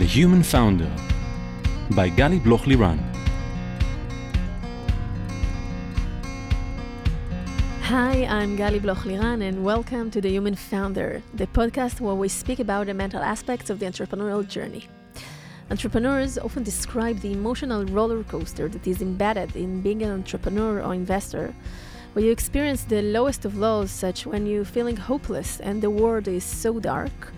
The Human Founder by Gali Bloch Liran. Hi, I'm Gali Bloch Liran, and welcome to The Human Founder, the podcast where we speak about the mental aspects of the entrepreneurial journey. Entrepreneurs often describe the emotional roller coaster that is embedded in being an entrepreneur or investor, where you experience the lowest of lows, such when you're feeling hopeless and the world is so dark,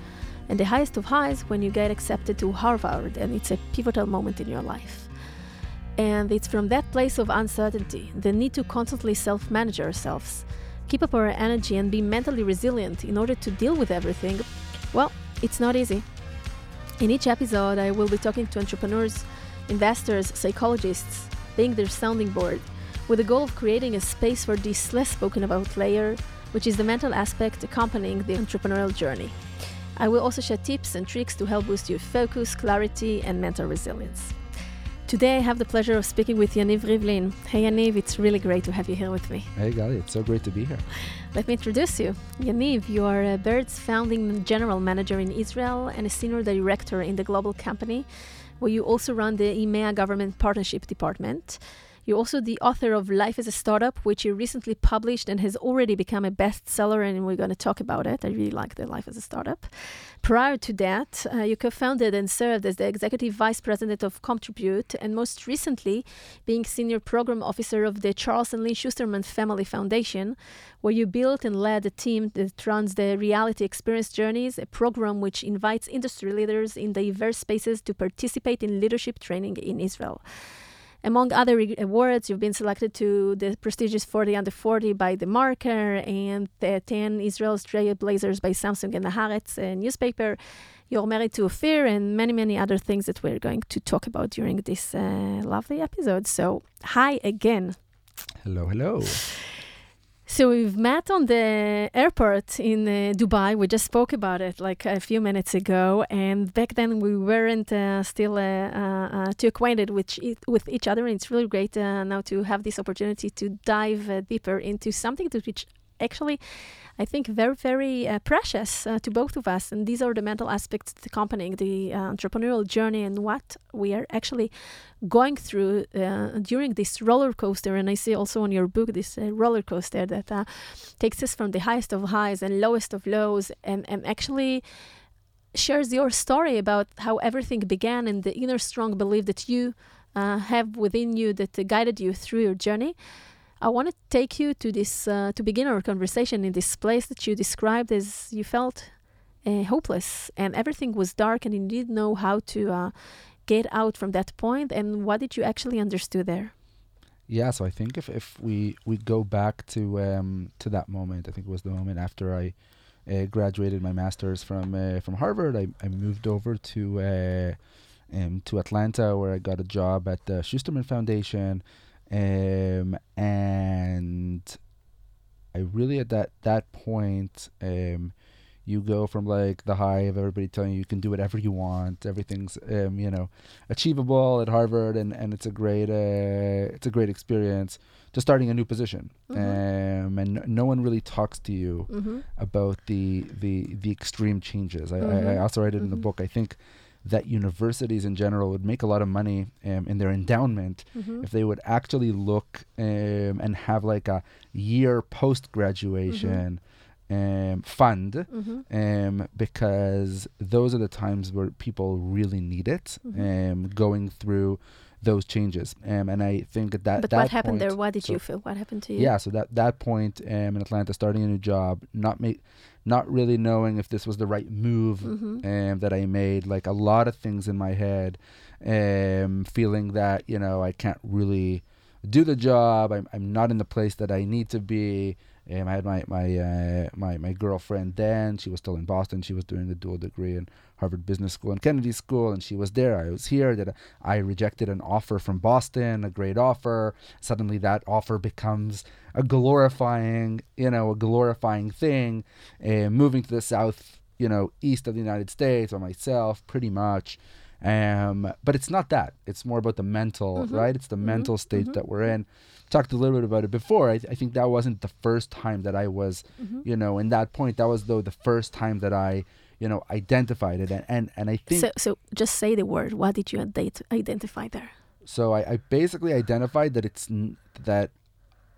and the highest of highs when you get accepted to Harvard and it's a pivotal moment in your life. And it's from that place of uncertainty, the need to constantly self manage ourselves, keep up our energy, and be mentally resilient in order to deal with everything. Well, it's not easy. In each episode, I will be talking to entrepreneurs, investors, psychologists, being their sounding board, with the goal of creating a space for this less spoken about layer, which is the mental aspect accompanying the entrepreneurial journey. I will also share tips and tricks to help boost your focus, clarity, and mental resilience. Today, I have the pleasure of speaking with Yaniv Rivlin. Hey, Yaniv, it's really great to have you here with me. Hey, Gali, it's so great to be here. Let me introduce you. Yaniv, you are a Bird's founding general manager in Israel and a senior director in the global company, where you also run the EMEA government partnership department. You're also the author of Life as a Startup, which you recently published and has already become a bestseller, and we're going to talk about it. I really like the Life as a Startup. Prior to that, uh, you co founded and served as the executive vice president of Contribute, and most recently, being senior program officer of the Charles and Lynn Schusterman Family Foundation, where you built and led a team that runs the Reality Experience Journeys, a program which invites industry leaders in diverse spaces to participate in leadership training in Israel. Among other awards, you've been selected to the prestigious 40 under 40 by The Marker and the 10 Israel's Trailblazers by Samsung and the Haaretz newspaper. You're married to Ophir and many, many other things that we're going to talk about during this uh, lovely episode. So, hi again. Hello, hello. So we've met on the airport in uh, Dubai. We just spoke about it like a few minutes ago, and back then we weren't uh, still uh, uh, uh too acquainted with e- with each other. And it's really great uh, now to have this opportunity to dive deeper into something that which actually I think, very, very uh, precious uh, to both of us. And these are the mental aspects accompanying the uh, entrepreneurial journey and what we are actually going through uh, during this roller coaster. And I see also in your book this uh, roller coaster that uh, takes us from the highest of highs and lowest of lows and, and actually shares your story about how everything began and the inner strong belief that you have within you that guided you through your journey. I want to take you to this uh, to begin our conversation in this place that you described as you felt uh, hopeless and everything was dark and you didn't know how to uh, get out from that point. And what did you actually understand there? Yeah, so I think if, if we we go back to um, to that moment, I think it was the moment after I uh, graduated my master's from uh, from Harvard. I, I moved over to uh, um, to Atlanta where I got a job at the Schusterman Foundation. Um, and I really at that that point, um, you go from like the high of everybody telling you you can do whatever you want, everything's um, you know, achievable at Harvard, and and it's a great uh, it's a great experience. To starting a new position, mm-hmm. um, and no one really talks to you mm-hmm. about the the the extreme changes. I, mm-hmm. I, I mm-hmm. also write it in the mm-hmm. book. I think that universities in general would make a lot of money um, in their endowment mm-hmm. if they would actually look um, and have like a year post graduation mm-hmm. um, fund mm-hmm. Um, because those are the times where people really need it mm-hmm. um, going through those changes. Um, and I think at that. But that what happened point, there? What did so you feel? What happened to you? Yeah, so that that point um, in Atlanta, starting a new job, not make, not really knowing if this was the right move mm-hmm. um, that I made. Like a lot of things in my head, um, feeling that you know I can't really do the job. I'm I'm not in the place that I need to be. Um, I had my my uh, my my girlfriend then. She was still in Boston. She was doing a dual degree in Harvard Business School and Kennedy School, and she was there. I was here. That I rejected an offer from Boston, a great offer. Suddenly, that offer becomes a glorifying, you know, a glorifying thing. Uh, moving to the south, you know, east of the United States, or myself, pretty much. Um, but it's not that. It's more about the mental, Mhm. right? It's the Mhm. mental state Mhm. that we're in. Talked a little bit about it before. I, I think that wasn't the first time that I was, Mhm. you know, in that point. That was though the first time that I, you know, identified it. And and, and I think So, so just say the word. What did you ident- identify there? so. I, I basically identified that it's n- that.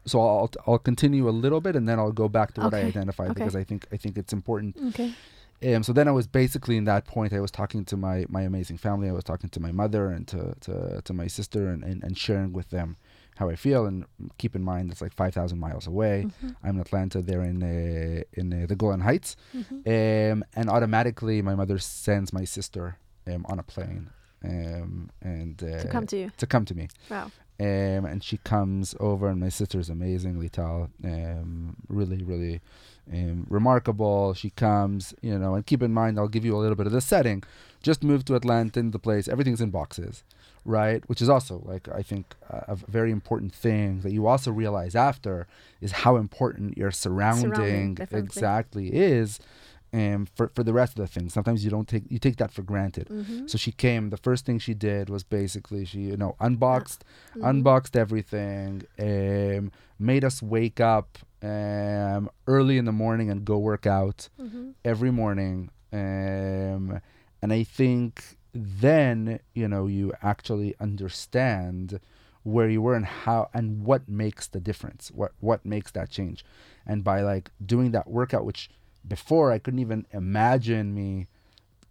So I'll I'll continue a little bit and then I'll go back to what I identified okay. because I think I think it's important Okay. um, so then I was basically in that point. I was talking to my my amazing family. I was talking to my mother and to to, to my sister and, and, and sharing with them how I feel. And keep in mind, it's like five thousand miles away. Mhm. I'm in Atlanta. They're in uh, in uh, the Golan Heights, Mhm. um, and automatically my mother sends my sister um, on a plane um, and uh, to come to you. to come to me. Wow. Um, and she comes over, and my sister's amazing, Lital. Um, really, really um, remarkable. She comes, you know, and keep in mind, I'll give you a little bit of the setting. Just moved to Atlanta, in the place, everything's in boxes, right? Which is also, like, I think a, a very important thing that you also realize after is how important your surrounding, Surrounding, exactly is. Um, for, for the rest of the things, sometimes you don't take you take that for granted. Mhm. So she came. The first thing she did was basically she you know unboxed Mhm. unboxed everything, um, made us wake up um, early in the morning and go work out Mhm. every morning. Um, and I think then, you know, you actually understand where you were and how and what makes the difference, what what makes that change. And by like doing that workout, which before I couldn't even imagine me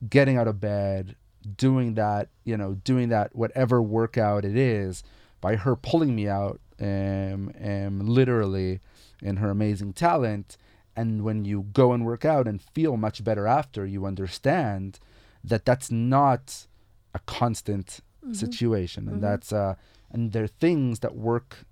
getting out of bed, doing that, you know, doing that whatever workout it is, by her pulling me out, um, um, literally, in her amazing talent. And when you go and work out and feel much better after, you understand that that's not a constant Mhm. situation, and Mhm. that's uh, and there are things that work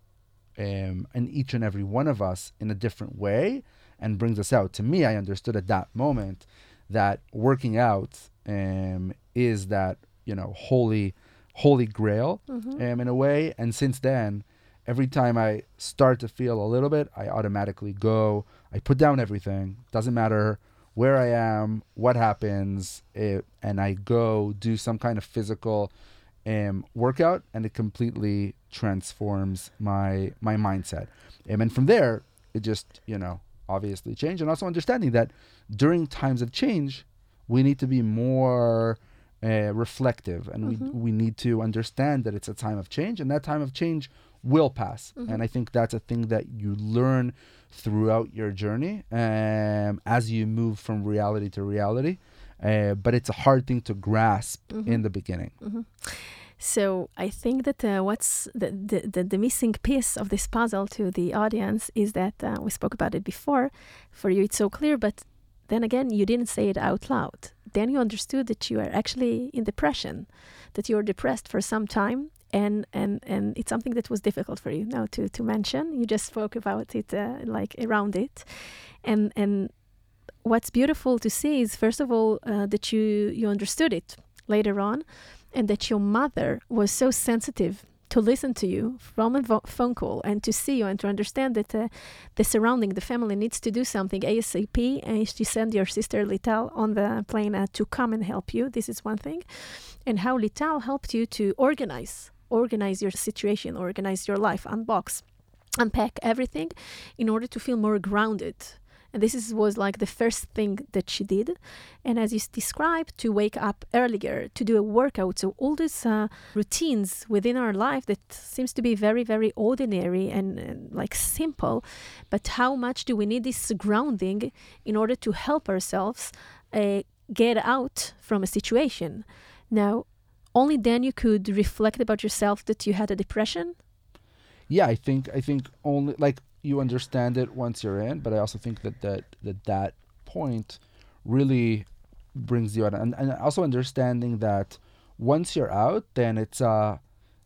um, in each and every one of us in a different way and brings us out. To me, I understood at that moment that working out um, is that you know holy, holy grail Mhm. um, in a way. And since then, every time I start to feel a little bit, I automatically go. I put down everything. Doesn't matter where I am, what happens, it, and I go do some kind of physical um, workout, and it completely transforms my my mindset. Um, and from there, it just you know obviously changed, and also understanding that during times of change, we need to be more uh, reflective, and Mhm. we we need to understand that it's a time of change, and that time of change will pass. Mhm. And I think that's a thing that you learn throughout your journey um, as you move from reality to reality. Uh, but it's a hard thing to grasp Mhm. in the beginning. Mhm. So I think that uh, what's the, the, the, the missing piece of this puzzle to the audience is that uh, we spoke about it before. For you, it's so clear, but then again, you didn't say it out loud. Then you understood that you are actually in depression, that you are depressed for some time. And, and, and it's something that was difficult for you now to, to mention. You just spoke about it uh, like around it. And, and what's beautiful to see is, first of all, uh, that you, you understood it later on and that your mother was so sensitive to listen to you from a vo- phone call and to see you and to understand that uh, the surrounding, the family needs to do something ASAP. And she sent your sister Lital on the plane uh, to come and help you. This is one thing. And how Lital helped you to organize, organize your situation, organize your life, unbox, unpack everything in order to feel more grounded. And this is, was like the first thing that she did. And as you described, to wake up earlier, to do a workout. So all these uh, routines within our life that seems to be very, very ordinary and, and like simple. But how much do we need this grounding in order to help ourselves uh, get out from a situation? Now, only then you could reflect about yourself that you had a depression. Yeah, I think I think only like you understand it once you're in, but I also think that that that, that point really brings you out, and, and also understanding that once you're out, then it's uh,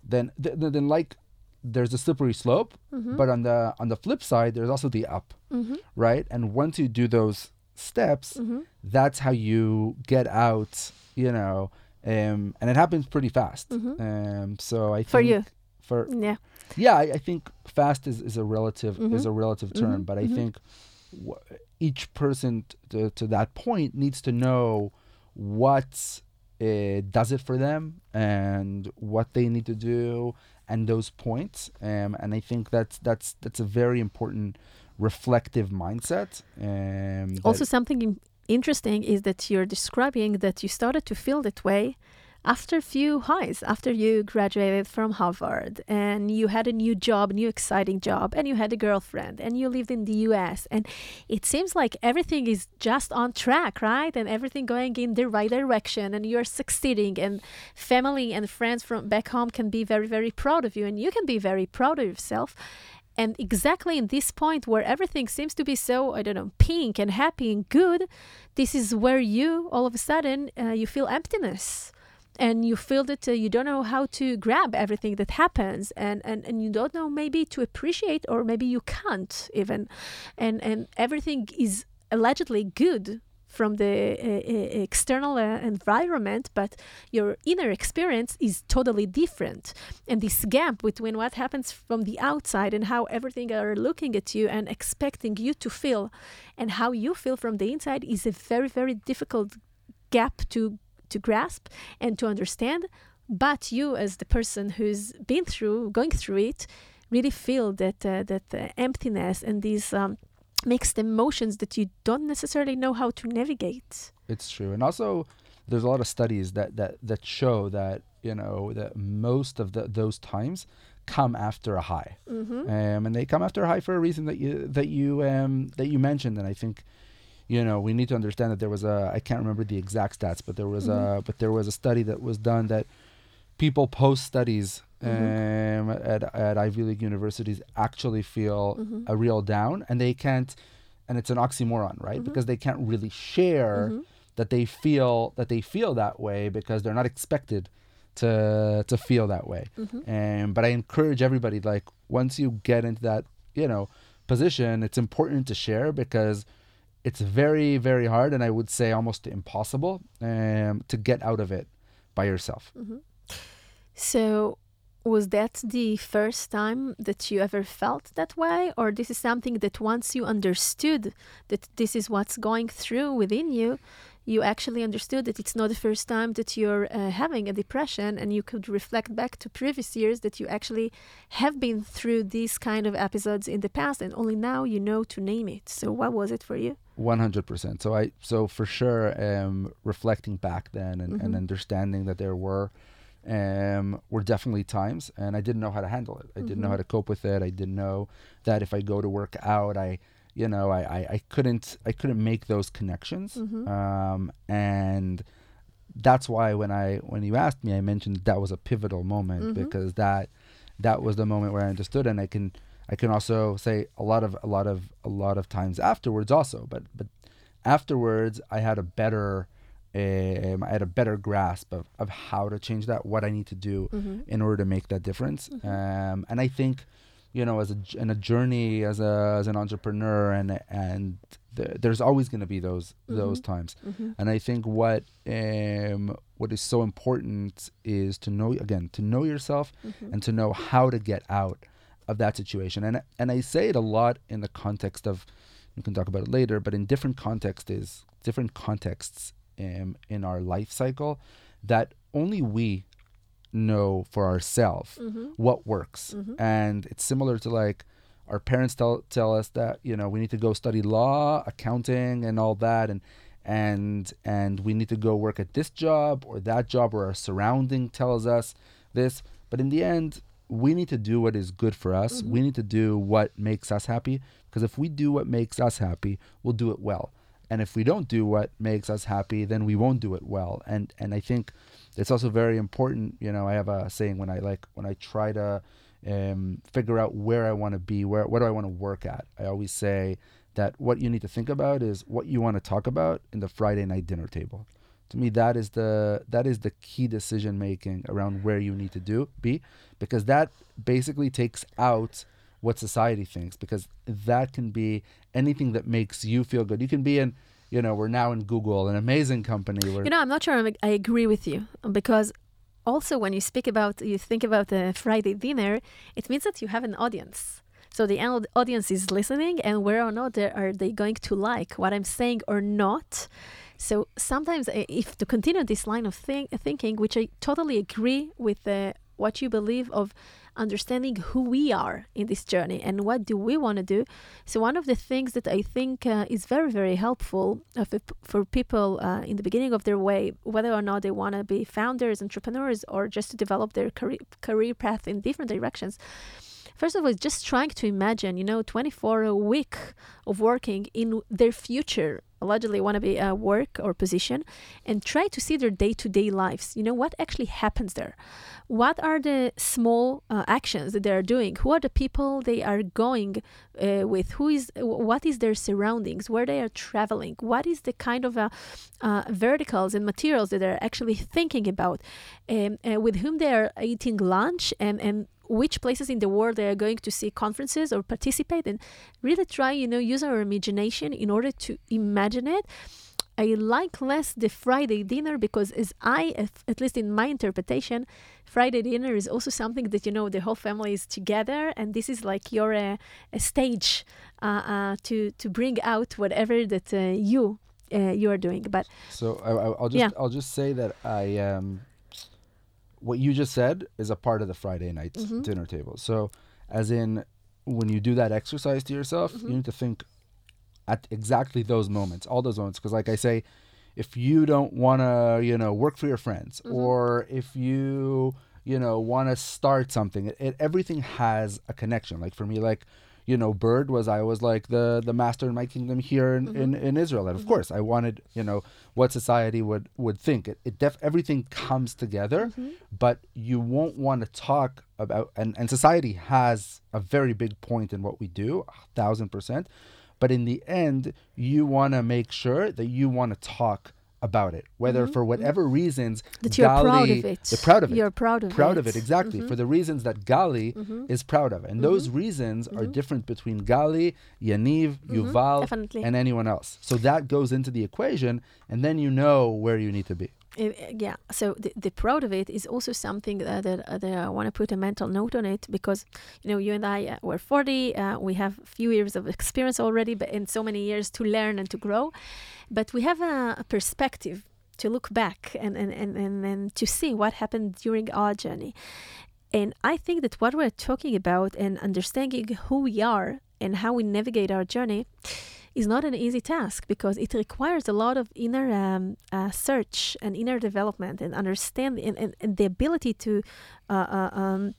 then th- th- then like there's a slippery slope, Mhm. but on the on the flip side, there's also the up, Mhm. right? And once you do those steps, Mhm. that's how you get out, you know, um, and it happens pretty fast. Mhm. Um, so I For think you. for Yeah. yeah, I, I think fast is, is a relative is Mhm. a relative term, Mhm, but I mhm. think w- each person to, to that point needs to know what uh, does it for them and what they need to do and those points. Um, and I think that's that's that's a very important reflective mindset. Um, Also, something in- interesting is that you're describing that you started to feel that way after a few highs, after you graduated from Harvard and you had a new job, new exciting job, and you had a girlfriend and you lived in the US. And it seems like everything is just on track, right? And everything going in the right direction and you're succeeding. And family and friends from back home can be very, very proud of you and you can be very proud of yourself. And exactly in this point where everything seems to be so, I don't know, pink and happy and good, this is where you, all of a sudden, uh, you feel emptiness. And you feel that uh, you don't know how to grab everything that happens, and, and, and you don't know maybe to appreciate, or maybe you can't even. And, and everything is allegedly good from the uh, external uh, environment, but your inner experience is totally different. And this gap between what happens from the outside and how everything are looking at you and expecting you to feel and how you feel from the inside is a very, very difficult gap to to grasp and to understand. But you, as the person who's been through, going through it, really feel that uh, that uh, emptiness and these um, mixed emotions that you don't necessarily know how to navigate. It's true, and also there's a lot of studies that that that show that you know that most of the, those times come after a high, Mm-hmm. um, and they come after a high for a reason that you that you um, that you mentioned, and I think you know we need to understand that there was a I can't remember the exact stats, but there was a but there was a study that was done that people post studies um, at at Ivy League universities actually feel Mm-hmm. a real down, and they can't, and it's an oxymoron, right? Because they can't really share Mm-hmm. that they feel that they feel that way because they're not expected to to feel that way. Mm-hmm. Um, but I encourage everybody, like once you get into that, you know, position, it's important to share because it's very very hard, and I would say almost impossible, um, to get out of it by yourself. So, was that the first time that you ever felt that way, or this is something that once you understood that this is what's going through within you, you actually understood that it's not the first time that you're uh, having a depression, and you could reflect back to previous years that you actually have been through these kind of episodes in the past, and only now you know to name it. So, what was it for you? One hundred percent. So I so for sure, um, reflecting back then and, and Mhm. understanding that there were, um, were definitely times, and I didn't know how to handle it. I didn't know how to cope with it. I didn't know that if I go to work out, I, you know, I, I, I couldn't I couldn't make those connections. Mhm. Um, and that's why when I when you asked me, I mentioned that was a pivotal moment Mhm. because that that was the moment where I understood, and I can I can also say a lot of a lot of a lot of times afterwards also, but but afterwards I had a better um, I had a better grasp of, of how to change that, what I need to do Mm-hmm. in order to make that difference. Um, and I think, you know, as a in a journey as a as an entrepreneur, and and th- there's always going to be those those Mhm. times. Mm-hmm. And I think what um, what is so important is to know again to know yourself Mm-hmm. and to know how to get out of that situation. And and I say it a lot in the context of we can talk about it later, but in different contexts is different contexts um, in our life cycle that only we know for ourselves Mm-hmm. what works. Mhm. And it's similar to like our parents tell tell us that, you know, we need to go study law, accounting and all that and and and we need to go work at this job or that job or our surrounding tells us this. But in the end, we need to do what is good for us. We need to do what makes us happy. Because if we do what makes us happy, we'll do it well. And if we don't do what makes us happy, then we won't do it well. And and I think it's also very important. You know, I have a saying when I like when I try to um, figure out where I want to be, where what do I want to work at. I always say that what you need to think about is what you want to talk about in the Friday night dinner table. To me, that is the that is the key decision making around where you need to do be, because that basically takes out what society thinks, because that can be anything that makes you feel good. You can be in, you know, we're now in Google, an amazing company. Where You know, I'm not sure I agree with you because also when you speak about, you think about the Friday dinner, it means that you have an audience. So the audience is listening, and where or not they- are they going to like what I'm saying or not? So sometimes, uh, if to continue this line of think, thinking, which I totally agree with uh, what you believe of understanding who we are in this journey and what do we want to do. So one of the things that I think uh, is very very helpful uh, for, for people uh, in the beginning of their way, whether or not they want to be founders, entrepreneurs, or just to develop their career career path in different directions first of all, just trying to imagine, you know, 24 a week of working in their future, allegedly want to be a work or position, and try to see their day to day lives. You know, what actually happens there? What are the small uh, actions that they are doing? Who are the people they are going uh, with? Who is, what is their surroundings? Where they are traveling? What is the kind of uh, uh verticals and materials that they're actually thinking about? Um, with whom they are eating lunch and, and which places in the world they are going to see conferences or participate and really try you know use our imagination in order to imagine it i like less the friday dinner because as i at least in my interpretation friday dinner is also something that you know the whole family is together and this is like your uh, a stage uh, uh, to to bring out whatever that uh, you uh, you are doing but so I, will just yeah. i'll just say that i um what you just said is a part of the Friday night mm-hmm. dinner table. So, as in, when you do that exercise to yourself, mm-hmm. you need to think at exactly those moments, all those moments. Because, like I say, if you don't want to, you know, work for your friends, mm-hmm. or if you, you know, want to start something, it, it, everything has a connection. Like for me, like you know, Bird was I was like the the master in my kingdom here in, mm-hmm. in, in, Israel, and of mm-hmm. course I wanted you know what society would would think. It, it def everything comes together, mm-hmm. but you won't want to talk about and and society has a very big point in what we do, a thousand percent. But in the end, you want to make sure that you want to talk about it, whether mm-hmm. for mm-hmm. whatever reasons that you're Gali, proud of it. They're proud of it. You're proud of proud it. of it exactly mm-hmm. for the reasons that Gali mm-hmm. is proud of, and those mm-hmm. reasons are mm-hmm. different between Gali, Yaniv, Yuval, Definitely. and anyone else. So that goes into the equation, and then you know where you need to be. Yeah, so the, the proud of it is also something that, that, uh, that I want to put a mental note on it because, you know, you and I, uh, we're 40, uh, we have a few years of experience already, but in so many years to learn and to grow. But we have a, a perspective to look back and, and, and, and, and to see what happened during our journey. And I think that what we're talking about and understanding who we are and how we navigate our journey is not an easy task because it requires a lot of inner um, uh, search and inner development and understand and, and, and the ability to uh, uh, um,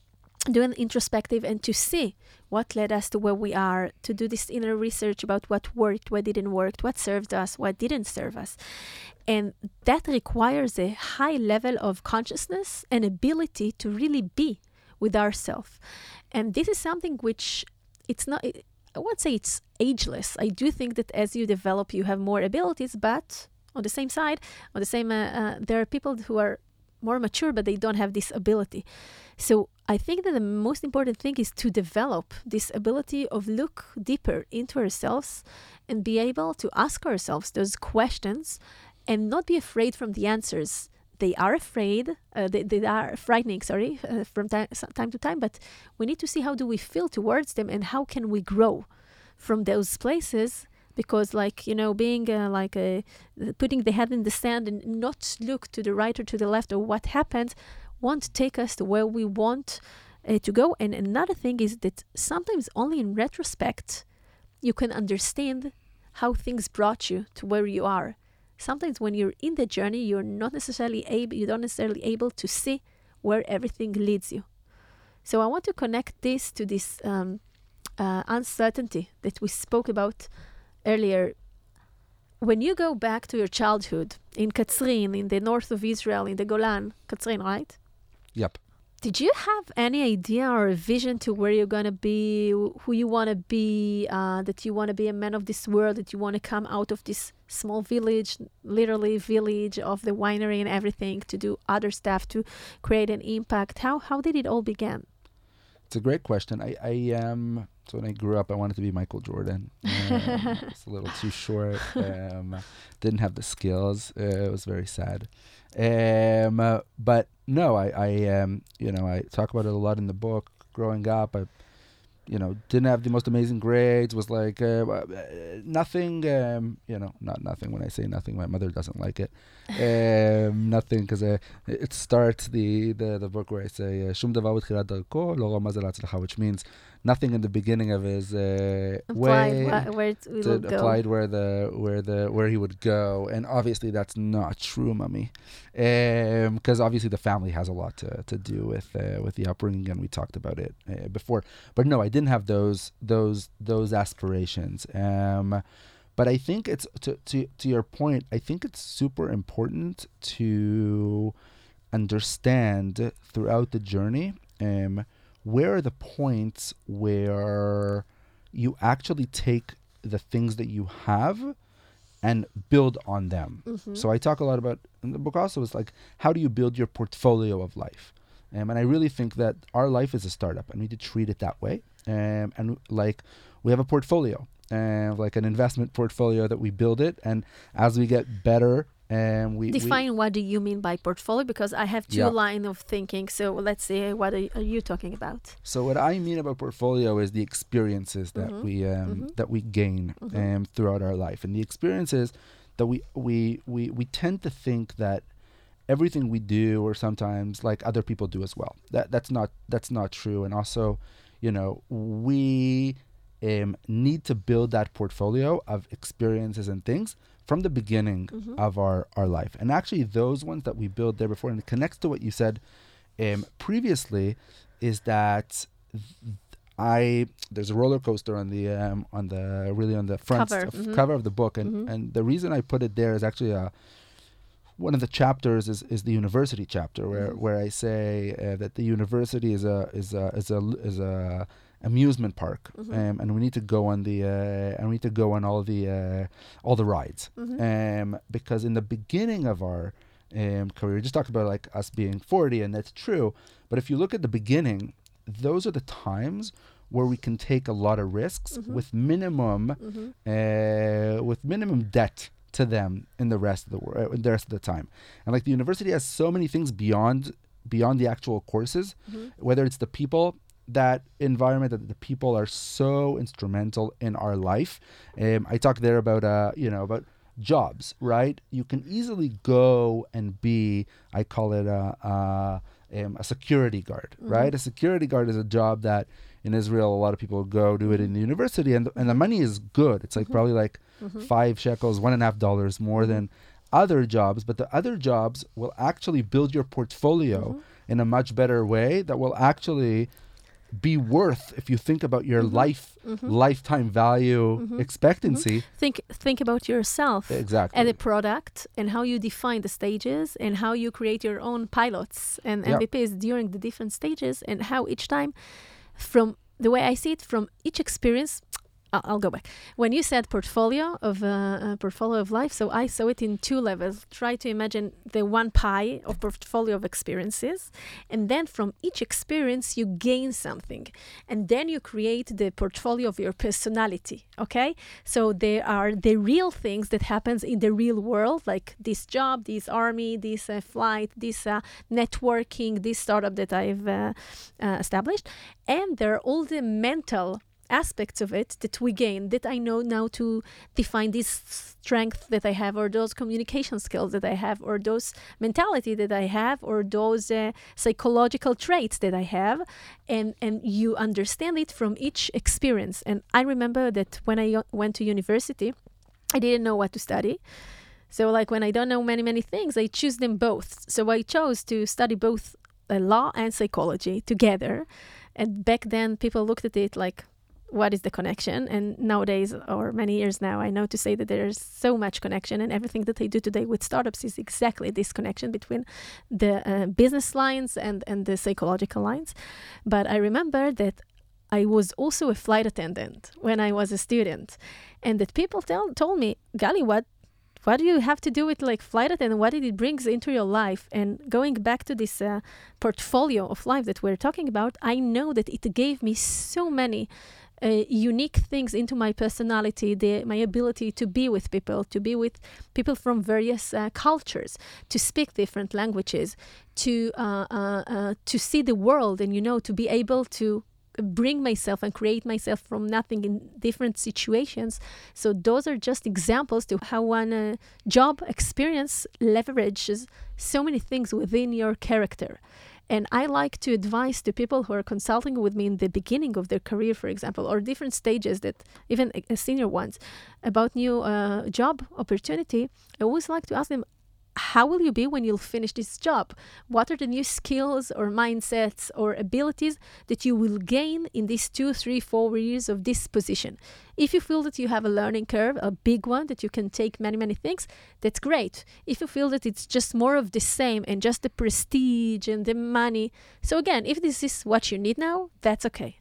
do an introspective and to see what led us to where we are, to do this inner research about what worked, what didn't work, what served us, what didn't serve us. And that requires a high level of consciousness and ability to really be with ourselves. And this is something which it's not, I won't say it's ageless. I do think that as you develop, you have more abilities, but on the same side, on the same, uh, uh, there are people who are more mature, but they don't have this ability. So I think that the most important thing is to develop this ability of look deeper into ourselves and be able to ask ourselves those questions and not be afraid from the answers. They are afraid, uh, they, they are frightening, sorry, uh, from time, time to time, but we need to see how do we feel towards them and how can we grow from those places. Because like you know being uh, like a putting the head in the sand and not look to the right or to the left or what happened won't take us to where we want uh, to go. And another thing is that sometimes only in retrospect you can understand how things brought you to where you are sometimes when you're in the journey you're not necessarily able you don't necessarily able to see where everything leads you so i want to connect this to this um, uh, uncertainty that we spoke about earlier, when you go back to your childhood in Katzrin, in the north of Israel, in the Golan, Katzrin, right? Yep. Did you have any idea or a vision to where you're going to be, who you want to be, uh, that you want to be a man of this world, that you want to come out of this small village, literally village of the winery and everything, to do other stuff, to create an impact? How, how did it all begin? It's a great question. I, I um, so when I grew up, I wanted to be Michael Jordan. Um, it's a little too short. Um, didn't have the skills. Uh, it was very sad. Um, uh, but no, I, I, um, you know, I talk about it a lot in the book. Growing up, I you know, didn't have the most amazing grades. Was like uh, uh, nothing. Um, you know, not nothing. When I say nothing, my mother doesn't like it. Um, nothing because uh, it starts the, the the book where I say "Shum davar b'tchilat darko lo ramaz al hatzlacha," which means nothing in the beginning of his uh, way wha- where it will go. applied where the where the where he would go, and obviously that's not true, mummy, because obviously the family has a lot to, to do with uh, with the upbringing, and we talked about it uh, before. But no, I didn't have those those those aspirations. Um, but I think it's to, to to your point. I think it's super important to understand throughout the journey um, where are the points where you actually take the things that you have and build on them. Mhm. So I talk a lot about in the book also is like how do you build your portfolio of life? Um, and I really think that our life is a startup and we need to treat it that way. Um, and like we have a portfolio, uh, like an investment portfolio that we build it. And as we get better, um, we we- Define what do you mean by portfolio because I have two Yeah. line of thinking. So let's see what are, are you talking about? So what I mean about portfolio is the experiences that Mhm. we um, Mhm. that we gain Mhm. um, throughout our life, and the experiences that we we we we tend to think that everything we do, or sometimes like other people do as well. That that's not that's not true, and also, you know, we um, need to build that portfolio of experiences and things from the beginning Mhm. of our our life, and actually those ones that we build there before, and it connects to what you said um, previously, is that I there's a roller coaster on the um, on the really on the front Cover, of- mhm. cover of the book, and Mhm. and the reason I put it there is actually a one of the chapters is, is the university chapter where, Mhm. where I say uh, that the university is a is a is a is a amusement park Mhm. um, and we need to go on the uh, and we need to go on all the uh, all the rides Mhm. um, because in the beginning of our um, career, we just talked about like us being 40, and that's true. But if you look at the beginning, those are the times where we can take a lot of risks Mhm. with minimum Mhm. uh, with minimum debt to them in the rest of the world, uh, the rest of the time. And like the university has so many things beyond beyond the actual courses, Mhm. whether it's the people that environment that the people are so instrumental in our life um, i talk there about uh you know about jobs right you can easily go and be i call it a a, um, a security guard Mhm. right a security guard is a job that in israel a lot of people go do it in the university and, and the money is good it's like Mhm. probably like Mhm. five shekels one and a half dollars more Mhm. than other jobs but the other jobs will actually build your portfolio Mhm. in a much better way that will actually be worth if you think about your Mhm. life Mhm. lifetime value Mhm. expectancy Think think about yourself. exactly and a product and how you define the stages and how you create your own pilots and Yeah. MVPs during the different stages and how each time from the way I see it from each experience I'll, go back. When you said portfolio of uh, uh, portfolio of life so I saw it in two levels. Try to imagine the one pie of portfolio of experiences and then from each experience you gain something and then you create the portfolio of your personality okay? So there are the real things that happens in the real world, like this job, this army, this uh, flight, this uh, networking, this startup that I've uh, established, and there are all the mental aspects of it that we gain that I know now to define this strength that I have or those communication skills that I have or those mentality that I have or those uh, psychological traits that I have and and you understand it from each experience. And I remember that when I uh, went to university I didn't know what to study. So like when I don't know many many things I choose them both. So I chose to study both uh, law and psychology together. And back then people looked at it like what is the connection? And nowadays or many years now i know to say that there's so much connection and everything that i do today with startups is exactly this connection between the uh, business lines and and the psychological lines. But i remember that i was also a flight attendant when i was a student and that people tell, told me gali what what do you have to do with like flight attendant? What it brings into your life? And going back to this uh, portfolio of life that we're talking about i know that it gave me so many uh, unique things into my personality, the, my ability to be with people, to be with people from various uh, cultures, to speak different languages, to uh, uh, uh, to see the world, and you know, to be able to bring myself and create myself from nothing in different situations. So those are just examples to how one uh, job experience leverages so many things within your character. And I like to advise to people who are consulting with me in the beginning of their career, for example, or different stages that even uh, senior ones about new uh, job opportunity. I always like to ask them, how will you be when you'll finish this job? What are the new skills or mindsets or abilities that you will gain in these two, three, four years of this position? If you feel that you have a learning curve, a big one, that you can take many, many things, that's great. If you feel that it's just more of the same and just the prestige and the money, so again, if this is what you need now, that's okay.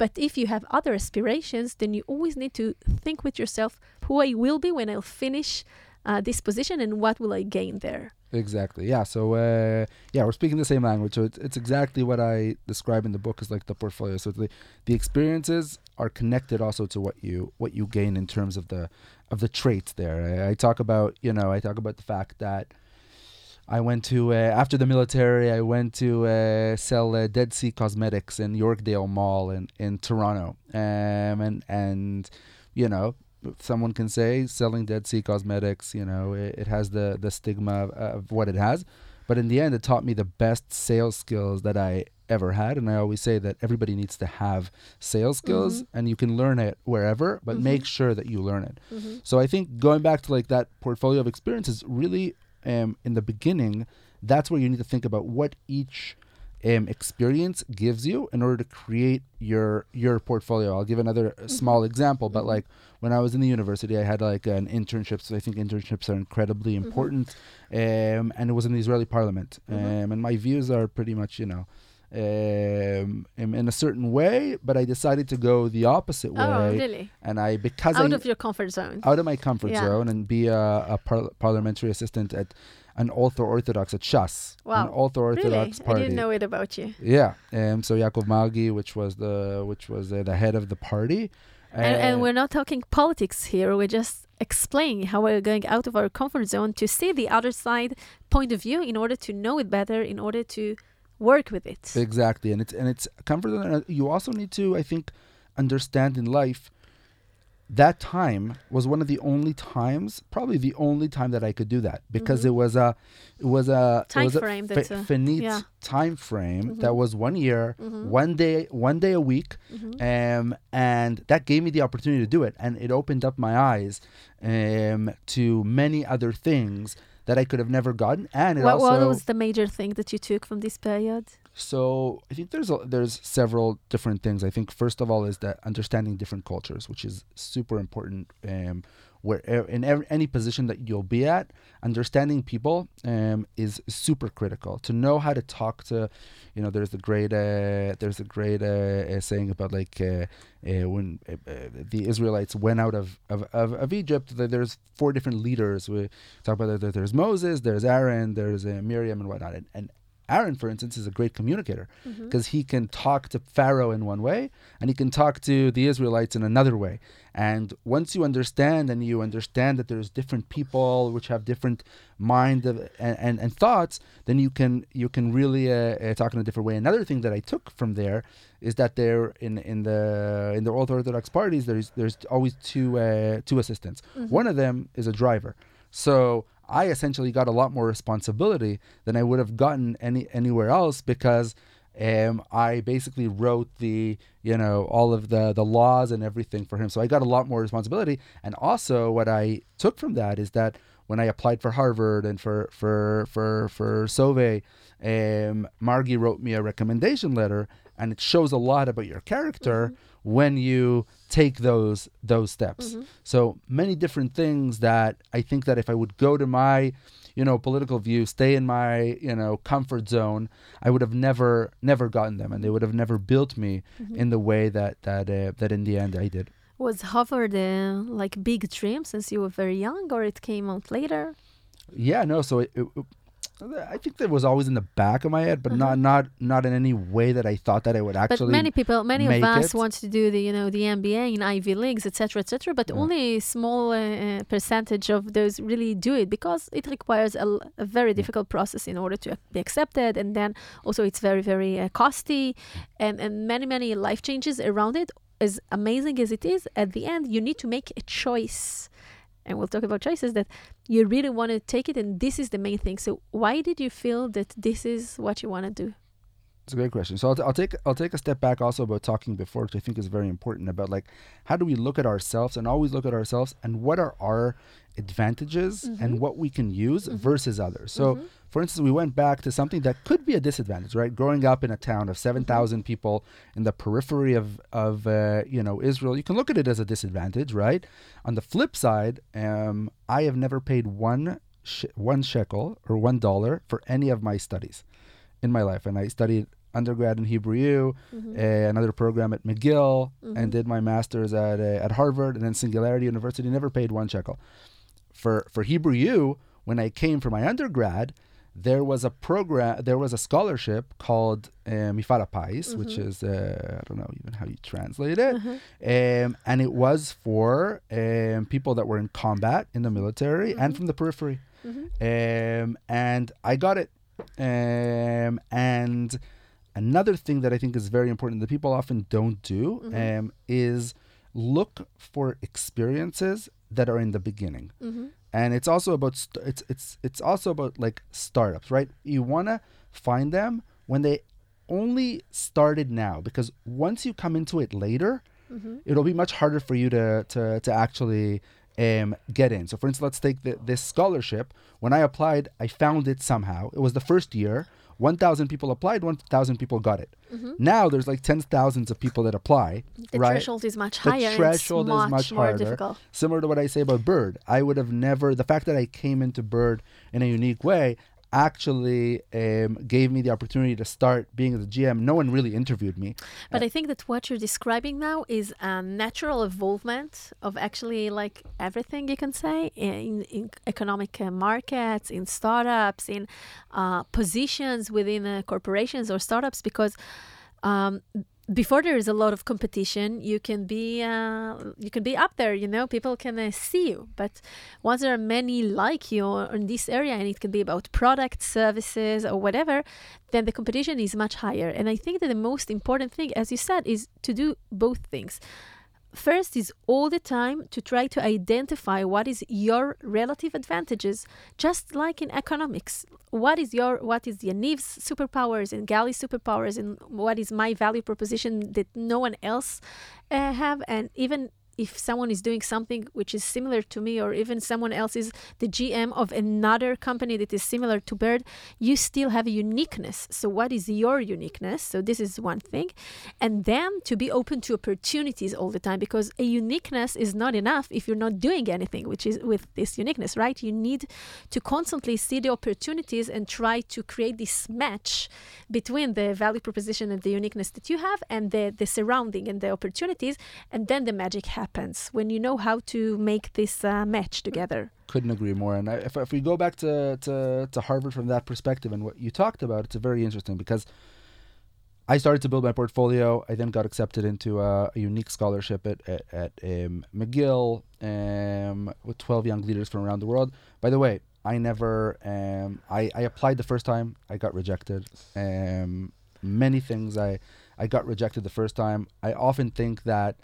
But if you have other aspirations, then you always need to think with yourself who I will be when I'll finish uh, this position and what will I gain there. Exactly. Yeah. So uh, yeah, we're speaking the same language. So it's, it's exactly what I describe in the book as like the portfolio. So the the experiences are connected also to what you what you gain in terms of the of the traits there. I, I talk about you know I talk about the fact that I went to uh, after the military. I went to uh, sell uh, Dead Sea Cosmetics in Yorkdale Mall in in Toronto. Um, and and you know someone can say selling Dead Sea Cosmetics, you know, it, it has the the stigma of, of, what it has, but in the end, it taught me the best sales skills that I ever had. And I always say that everybody needs to have sales skills, mm-hmm. and you can learn it wherever, but mm-hmm. make sure that you learn it. Mm-hmm. So I think going back to like that portfolio of experiences, really, um, in the beginning, that's where you need to think about what each um, experience gives you in order to create your your portfolio. I'll give another mm-hmm. small example, but mm-hmm. like when I was in the university, I had like an internship. So I think internships are incredibly mm-hmm. important, um, and it was in the Israeli parliament. Um, and my views are pretty much, you know, um, in, a certain way, but I decided to go the opposite oh, way. Oh, really? And I because out I, of your comfort zone, out of my comfort yeah. zone, and be a, a par- parliamentary assistant at an ultra orthodox at Shas. Wow. An ultra orthodox really? party. I didn't know it about you. Yeah. Um, so Yaakov Margi, which was the which was uh, the head of the party. Uh, and, and we're not talking politics here. We're just explaining how we're going out of our comfort zone to see the other side point of view in order to know it better, in order to work with it. Exactly, and it's and it's comfort. zone. you also need to, I think, understand in life that time was one of the only times, probably the only time that I could do that because mm-hmm. it was a, it was a time was frame. A that's a finite yeah. time frame mm-hmm. that was one year, mm-hmm. one day, one day a week, mm-hmm. um, and that gave me the opportunity to do it, and it opened up my eyes, um, to many other things that I could have never gotten, and it what, also. What was the major thing that you took from this period? So I think there's a, there's several different things. I think first of all is that understanding different cultures, which is super important. Um, where in every, any position that you'll be at, understanding people um, is super critical. To know how to talk to, you know, there's a great uh, there's a great uh, saying about like uh, uh when uh, uh, the Israelites went out of, of, of, of, Egypt. There's four different leaders. We talk about. There's Moses, there's Aaron, there's Miriam, and whatnot. And, and Aaron, for instance, is a great communicator because mm-hmm. he can talk to Pharaoh in one way and he can talk to the Israelites in another way. And once you understand and you understand that there's different people which have different mind of, and, and, and, thoughts, then you can you can really uh, uh, talk in a different way. Another thing that I took from there is that there in in the in the Orthodox parties there's there's always two uh, two assistants. Mm-hmm. One of them is a driver. So I essentially got a lot more responsibility than I would have gotten any anywhere else because um, I basically wrote the you know all of the the laws and everything for him. So I got a lot more responsibility. And also, what I took from that is that when I applied for Harvard and for for for for Sove, um, Margi wrote me a recommendation letter, and it shows a lot about your character. Mm-hmm when you take those those steps. Mm-hmm. So many different things that I think that if I would go to my you know political view stay in my you know comfort zone i would have never never gotten them and they would have never built me mm-hmm. in the way that that uh, that in the end i did was harvard uh, like big dream since you were very young or it came out later yeah no so it, it, I think that was always in the back of my head, but not Uh-huh. not not in any way that I thought that I would actually. But many people, many of us it. want to do the, you know, the MBA in Ivy Leagues, etc., etc. But Yeah. only a small uh, uh, percentage of those really do it because it requires a very difficult process in order to be accepted, and then also it's very, very uh, costly, and and many, many life changes around it. As amazing as it is, at the end you need to make a choice. And we'll talk about choices that you really want to take it, and this is the main thing. So, why did you feel that this is what you want to do? It's a great question. So I'll, I'll take I'll take a step back also about talking before, which I think is very important about like how do we look at ourselves and always look at ourselves and what are our advantages and what we can use versus others. So for instance, we went back to something that could be a disadvantage, right? Growing up in a town of seven thousand people in the periphery of of uh, you know Israel, you can look at it as a disadvantage, right? On the flip side, um, I have never paid one sh- one shekel or one dollar for any of my studies in my life, and I studied undergrad in Hebrew U, uh, another program at McGill, and did my master's at uh, at Harvard, and then Singularity University. Never paid one shekel. For for Hebrew U, when I came for my undergrad, there was a program, there was a scholarship called uh, Mifal Pais, which is uh, I don't know even how you translate it, um, and it was for um, people that were in combat in the military and from the periphery, um, and I got it. Um, and another thing that I think is very important that people often don't do um, is look for experiences that are in the beginning. And it's also about st- it's it's it's also about like startups, right? You want to find them when they only started now because once you come into it later, it'll be much harder for you to to to actually um, get in. So, for instance, let's take the, this scholarship. When I applied, I found it somehow. It was the first year. 1,000 people applied, 1,000 people got it. Mm-hmm. Now there's like tens of thousands of people that apply. The right? threshold is much The higher. and threshold it's is much more harder. difficult. Similar to what I say about Bird. I would have never, the fact that I came into Bird in a unique way actually um, gave me the opportunity to start being the GM. No one really interviewed me. But I think that what you're describing now is a natural evolvement of actually like everything you can say in, in economic uh, markets, in startups, in uh, positions within uh, corporations or startups, because um, before there is a lot of competition, you can be uh, you can be up there. You know, people can uh, see you. But once there are many like you in this area, and it can be about product, services, or whatever, then the competition is much higher. And I think that the most important thing, as you said, is to do both things. First is all the time to try to identify what is your relative advantages, just like in economics. What is your what is Yaniv's superpowers and Gali's superpowers, and what is my value proposition that no one else uh, have, and even if someone is doing something which is similar to me, or even someone else is the GM of another company that is similar to Bird, you still have a uniqueness. So, what is your uniqueness? So, this is one thing. And then to be open to opportunities all the time, because a uniqueness is not enough if you're not doing anything, which is with this uniqueness, right? You need to constantly see the opportunities and try to create this match between the value proposition and the uniqueness that you have and the, the surrounding and the opportunities. And then the magic happens when you know how to make this uh, match together. Couldn't agree more. And if, if we go back to, to, to Harvard from that perspective and what you talked about, it's very interesting because I started to build my portfolio. I then got accepted into a, a unique scholarship at, at, at um, McGill um, with 12 young leaders from around the world. By the way, I never, um, I, I applied the first time, I got rejected. Um, many things I, I got rejected the first time. I often think that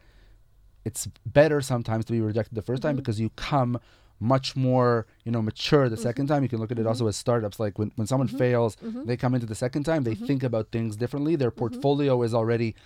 it's better sometimes to be rejected the 1st time mm-hmm. because you come much more you know mature the second mm-hmm. time. You can look at it also mm-hmm. as startups. Like when, when someone fails they come into the second time they think about things differently. Their portfolio is already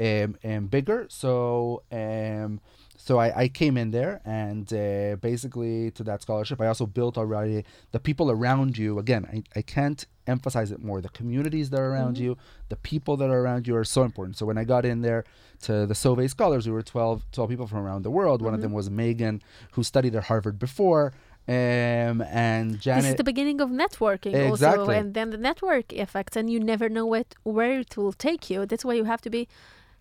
um, um, bigger. So um, so I, I came in there and uh, basically to that scholarship i also built already the people around you. Again I, I can't emphasize it more. The communities that are around you the people that are around you are so important. So when i got in there to the Sauvé scholars we were 12, 12 people from around the world. One of them was megan who studied at harvard before um, and janet This is the beginning of networking also, Exactly. and then the network effect, and you never know what where it will take you. That's why you have to be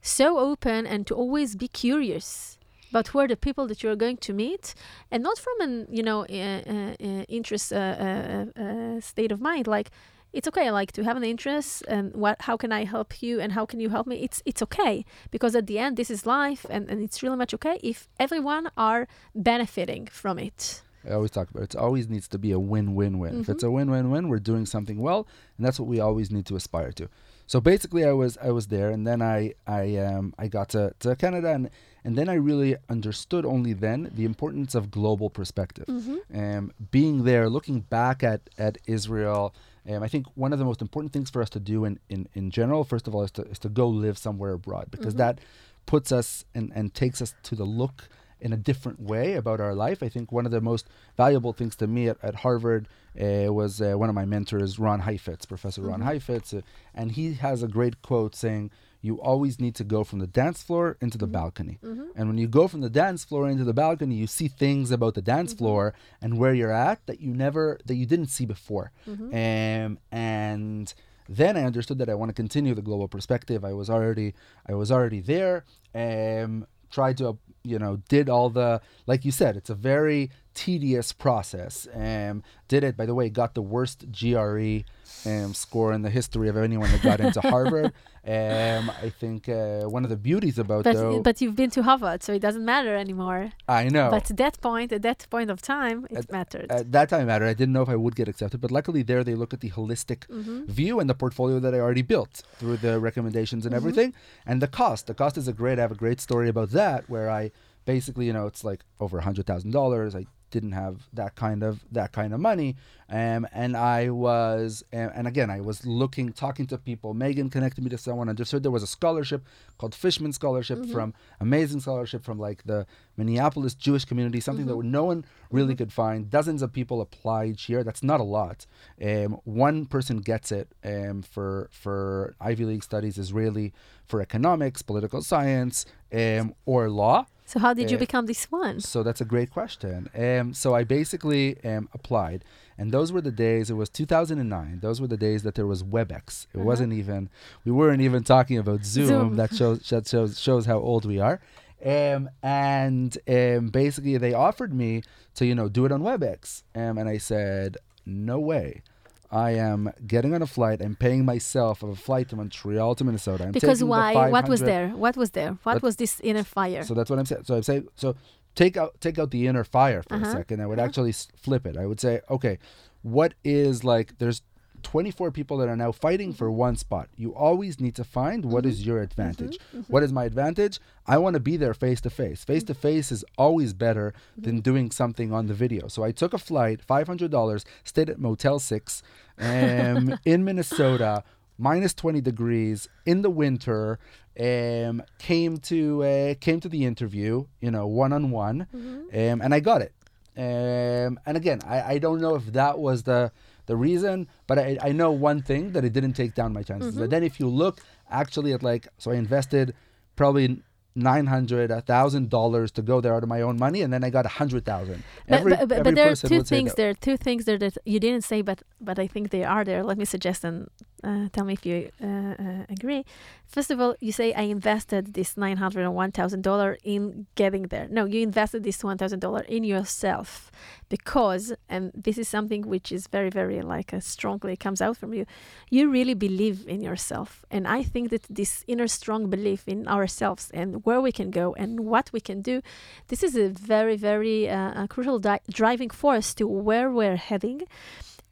so open and to always be curious about who are the people that you are going to meet, and not from an you know uh, uh, uh, interest uh, uh, uh, uh, state of mind like it's okay like to have an interest and what how can i help you and how can you help me it's it's okay because at the end this is life and, and it's really much okay if everyone are benefiting from it I always talk about it. It always needs to be a win-win-win. If it's a win-win-win, we're doing something well, and that's what we always need to aspire to. So basically, I was I was there, and then I I um I got to, to Canada, and and then I really understood only then the importance of global perspective. Um, being there, looking back at at Israel. Um, I think one of the most important things for us to do in, in, in general, first of all, is to, is to go live somewhere abroad because that puts us and, and takes us to the look in a different way about our life. I think one of the most valuable things to me at, at Harvard uh, was uh, one of my mentors, Ron Heifetz, Professor Ron Heifetz, uh, and he has a great quote saying, "You always need to go from the dance floor into the balcony, and when you go from the dance floor into the balcony, you see things about the dance floor and where you're at that you never that you didn't see before." Um, and then I understood that I want to continue the global perspective. I was already I was already there. Um, tried to you know did all the like you said it's a very tedious process um did it by the way got the worst gre um, score in the history of anyone that got into harvard um i think uh, one of the beauties about but though but you've been to harvard so it doesn't matter anymore i know but at that point at that point of time it mattered at that time it mattered. I didn't know if I would get accepted, but luckily there they look at the holistic Mm-hmm. view and the portfolio that I already built through the recommendations and everything, and the cost. The cost is a great. I have a great story about that where I basically, you know, it's like over a hundred thousand dollars. I didn't have that kind of that kind of money, um, and I was, and, and again, I was looking, talking to people. Megan connected me to someone. Understood there was a scholarship called Fishman Scholarship from amazing scholarship from like the Minneapolis Jewish community, something that no one really could find. Dozens of people apply each year. That's not a lot. Um, one person gets it um, for for Ivy League studies, Israeli for economics, political science, um, or law. So how did you uh, become this one So that's a great question. Um, so I basically um, applied, and those were the days. It was 2009. Those were the days that there was WebEx. It wasn't even. We weren't even talking about Zoom. Zoom. That shows that shows shows how old we are. Um, and um, basically they offered me to you know do it on WebEx, um, and I said no way. I am getting on a flight. I'm paying myself of a flight to Montreal to Minnesota. I'm because why what was there what was there what What- was this inner fire so that's what I'm saying. So I'm saying so take out take out the inner fire for Uh-huh. a second. I would actually flip it. I would say, okay, what is like there's 24 people that are now fighting for one spot. You always need to find what is your advantage. What is my advantage? I want to be there face to face. Face to face is always better than doing something on the video. So I took a flight, $500, stayed at Motel 6 um, in Minnesota, minus 20 degrees in the winter um came to uh, came to the interview you know one on one um and i got it um and again i i don't know if that was the the reason but i i know one thing that it didn't take down my chances but mm-hmm. then if you look actually at like so i invested probably nine hundred, a thousand dollars to go there out of my own money, and then I got a hundred thousand. But, Every, but, but, every but there are two things there. are Two things there that you didn't say, but but I think they are there. Let me suggest and uh, tell me if you uh, uh, agree. First of all, you say I invested this nine hundred and one thousand dollar in getting there. No, you invested this one thousand dollar in yourself because, and this is something which is very very like uh, strongly comes out from you. You really believe in yourself, and I think that this inner strong belief in ourselves and where we can go and what we can do this is a very very uh, crucial di- driving force to where we're heading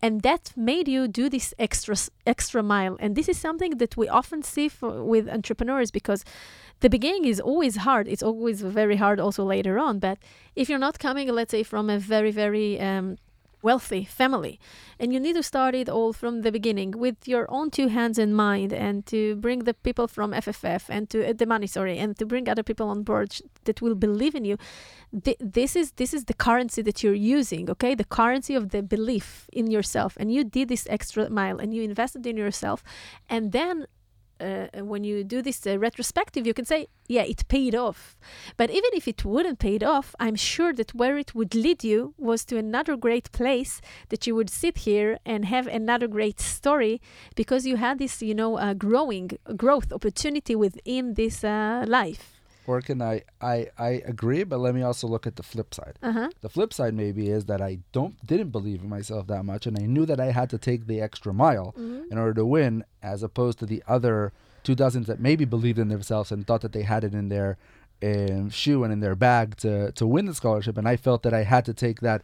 and that made you do this extra extra mile. And this is something that we often see for, with entrepreneurs because the beginning is always hard. It's always very hard also later on. But if you're not coming let's say from a very very um, wealthy family. And you need to start it all from the beginning with your own two hands in mind and to bring the people from fff and to uh, the money sorry and to bring other people on board sh- that will believe in you. Th- this is this is the currency that you're using okay? The currency of the belief in yourself. And you did this extra mile and you invested in yourself. And then uh, when you do this uh, retrospective, you can say, yeah, it paid off. But even if it wouldn't paid off, I'm sure that where it would lead you was to another great place that you would sit here and have another great story because you had this, you know, uh, growing growth opportunity within this uh, life. Or can I, I I agree, but let me also look at the flip side. Uh-huh. The flip side maybe is that I don't didn't believe in myself that much, and I knew that I had to take the extra mile Mhm. in order to win, as opposed to the other two dozens that maybe believed in themselves and thought that they had it in their um, shoe and in their bag to to win the scholarship, and I felt that I had to take that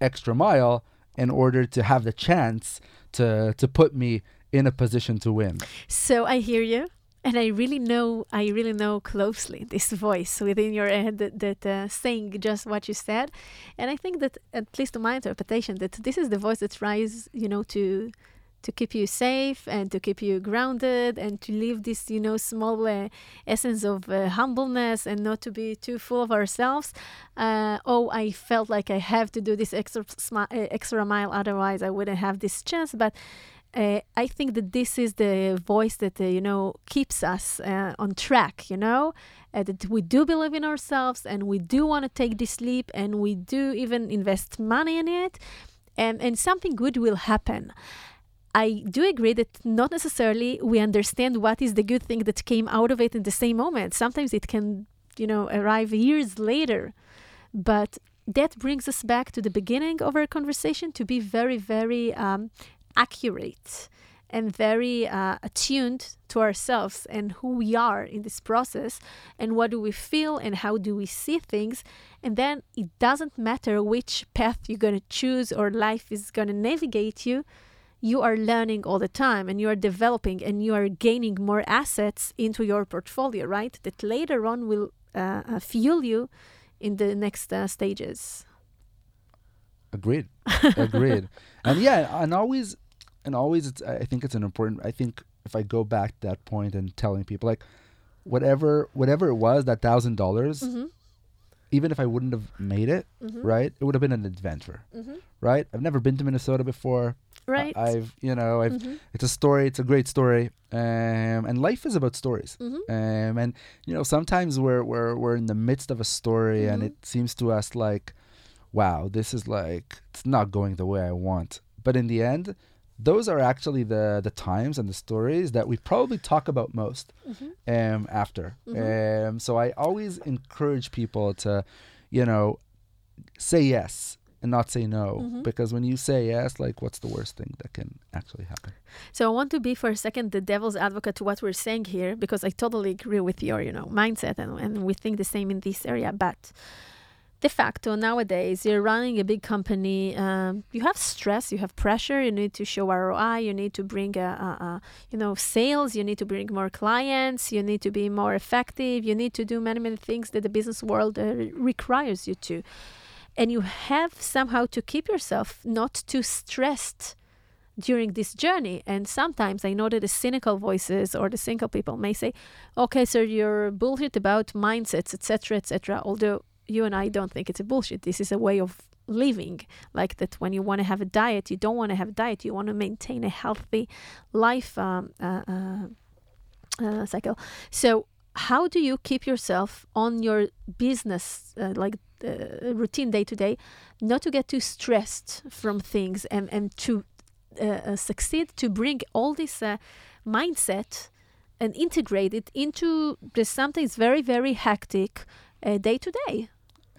extra mile in order to have the chance to to put me in a position to win. So I hear you, and I really know, I really know closely this voice within your head that, that uh, saying just what you said, and I think that at least to my interpretation, that this is the voice that tries, you know, to to keep you safe and to keep you grounded and to leave this, you know, small uh, essence of uh, humbleness and not to be too full of ourselves. Uh, oh, I felt like I have to do this extra uh, extra mile, otherwise I wouldn't have this chance, but uh, I think that this is the voice that uh, you know keeps us uh, on track. You know uh, that we do believe in ourselves and we do want to take this leap and we do even invest money in it, and and something good will happen. I do agree that not necessarily we understand what is the good thing that came out of it in the same moment. Sometimes it can, you know, arrive years later. But that brings us back to the beginning of our conversation to be very, very um, accurate and very uh, attuned to ourselves and who we are in this process and what do we feel and how do we see things. And then it doesn't matter which path you're going to choose or life is going to navigate you you are learning all the time and you are developing and you are gaining more assets into your portfolio right? That later on will uh, uh, fuel you in the next uh, stages Agreed. Agreed. and yeah, and always, and always, it's. I think it's an important. I think if I go back to that point and telling people like, whatever, whatever it was, that thousand dollars, mm-hmm. even if I wouldn't have made it, Mm-hmm. right, it would have been an adventure, Mm-hmm. right? I've never been to Minnesota before. Right I've, you know, I've. mm-hmm. It's a story. It's a great story. Um, and life is about stories. Mm-hmm. Um, and you know, sometimes we're we're we're in the midst of a story, and Mhm. it seems to us like, wow, this is like it's not going the way I want. But in the end, those are actually the the times and the stories that we probably talk about most Mm-hmm. um, after. Mhm. Um, so I always encourage people to, you know, say yes and not say no, Mhm. because when you say yes, like, what's the worst thing that can actually happen? So I want to be for a second the devil's advocate to what we're saying here because I totally agree with your, you know, mindset and, and we think the same in this area. But de facto nowadays you're running a big company. Um, you have stress, you have pressure. You need to show ROI. You need to bring a, a, a, you know, sales. You need to bring more clients. You need to be more effective. You need to do many many things that the business world uh, requires you to. And you have somehow to keep yourself not too stressed during this journey. And sometimes I know that the cynical voices or the cynical people may say, okay, sir, you're bullshit about mindsets, etc., etc. Although you and I don't think it's a bullshit. This is a way of living. Like that when you want to have a diet, you don't want to have a diet. You want to maintain a healthy life um, uh, uh, uh, cycle. So how do you keep yourself on your business, uh, like uh, routine day to day, not to get too stressed from things and, and to uh, succeed to bring all this mindset and integrate it into the something that's very, very hectic day to day?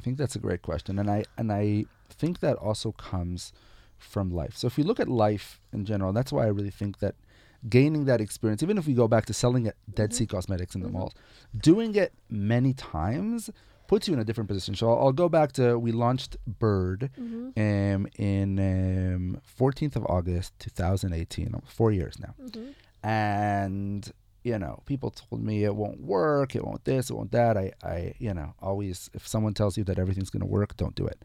I think that's a great question, and I and I think that also comes from life. So if you look at life in general, that's why I really think that gaining that experience, even if we go back to selling at Dead Sea Cosmetics in the Mhm. malls, doing it many times puts you in a different position. So I'll, I'll go back to we launched Bird Mm-hmm. um, in um, 14th of August 2018, four years now Mm-hmm. and you know people told me it won't work it won't this it won't that i i you know always if someone tells you that everything's going to work don't do it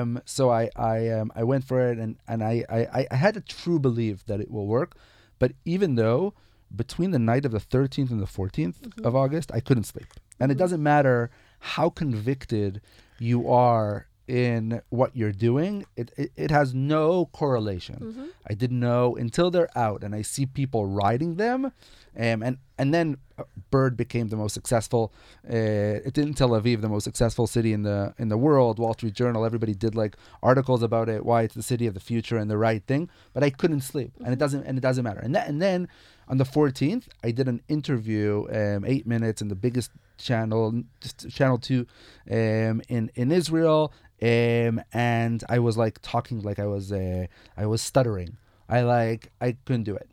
um so i i um i went for it and and I, I i had a true belief that it will work but even though between the night of the 13th and the 14th Mhm. of august i couldn't sleep and it Mhm. doesn't matter how convicted you are in what you're doing it, it, it has no correlation Mm-hmm. I didn't know until they're out and I see people riding them. Um, and and then uh, Bird became the most successful. Uh, it didn't Tel Aviv the most successful city in the in the world. Wall Street Journal, everybody did like articles about it, why it's the city of the future and the right thing. But I couldn't sleep, and it doesn't and it doesn't matter. And that, and then on the 14th, I did an interview, um, eight minutes, in the biggest channel, just channel two, um, in in Israel, um, and I was like talking like I was uh, I was stuttering. I like I couldn't do it.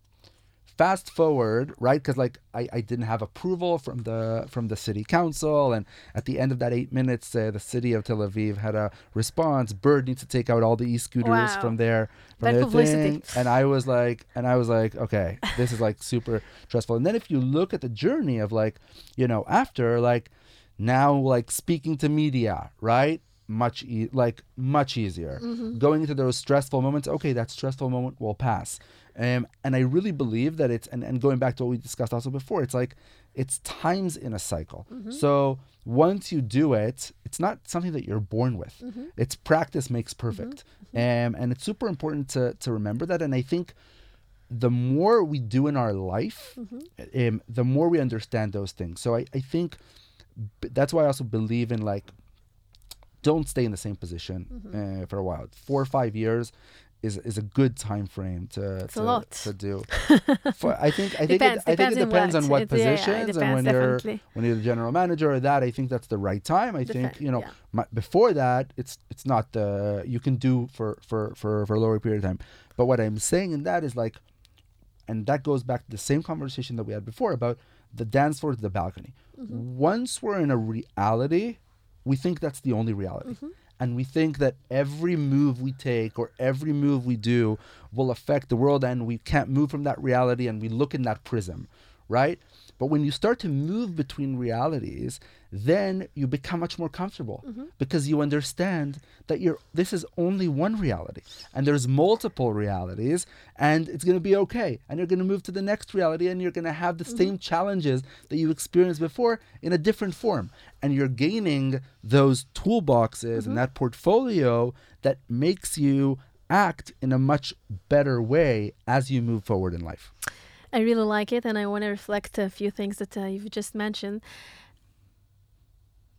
Fast forward, right? Because like I, I didn't have approval from the from the city council, and at the end of that eight minutes, uh, the city of Tel Aviv had a response. Bird needs to take out all the e-scooters Wow. from their from Bad their thing, and I was like, and I was like, okay, this is like super stressful. And then if you look at the journey of like, you know, after like now like speaking to media, right? Much e- like much easier. Going into those stressful moments, okay, that stressful moment will pass. Um, and I really believe that it's and, and going back to what we discussed also before, it's like it's times in a cycle. So once you do it, it's not something that you're born with. It's practice makes perfect. Um, and it's super important to to remember that. And I think the more we do in our life, um, the more we understand those things. So I, I think b- that's why I also believe in like, don't stay in the same position uh, for a while. Four or five years is is a good time frame to It's a to, lot. to do. For, I think I think Depends- it, I think depends it on depends what. on what It- yeah, positions and when you're when you're the general manager or that. I think that's the right time. I think you know yeah. my, before that it's it's not the you can do for for for for a lower period of time. But what I'm saying in that is like and that goes back to the same conversation that we had before about the dance floor to the balcony. Once we're in a reality, we think that's the only reality. Mm-hmm. And we think that every move we take or every move we do will affect the world, and we can't move from that reality, and we look in that prism, right? But when you start to move between realities, then you become much more comfortable mm-hmm. because you understand that you're this is only one reality and there's multiple realities and it's going to be okay. And you're going to move to the next reality and you're going to have the mm-hmm. same challenges that you experienced before in a different form. And you're gaining those toolboxes and mm-hmm. that portfolio that makes you act in a much better way as you move forward in life I really like it, and I want to reflect a few things that uh, you've just mentioned.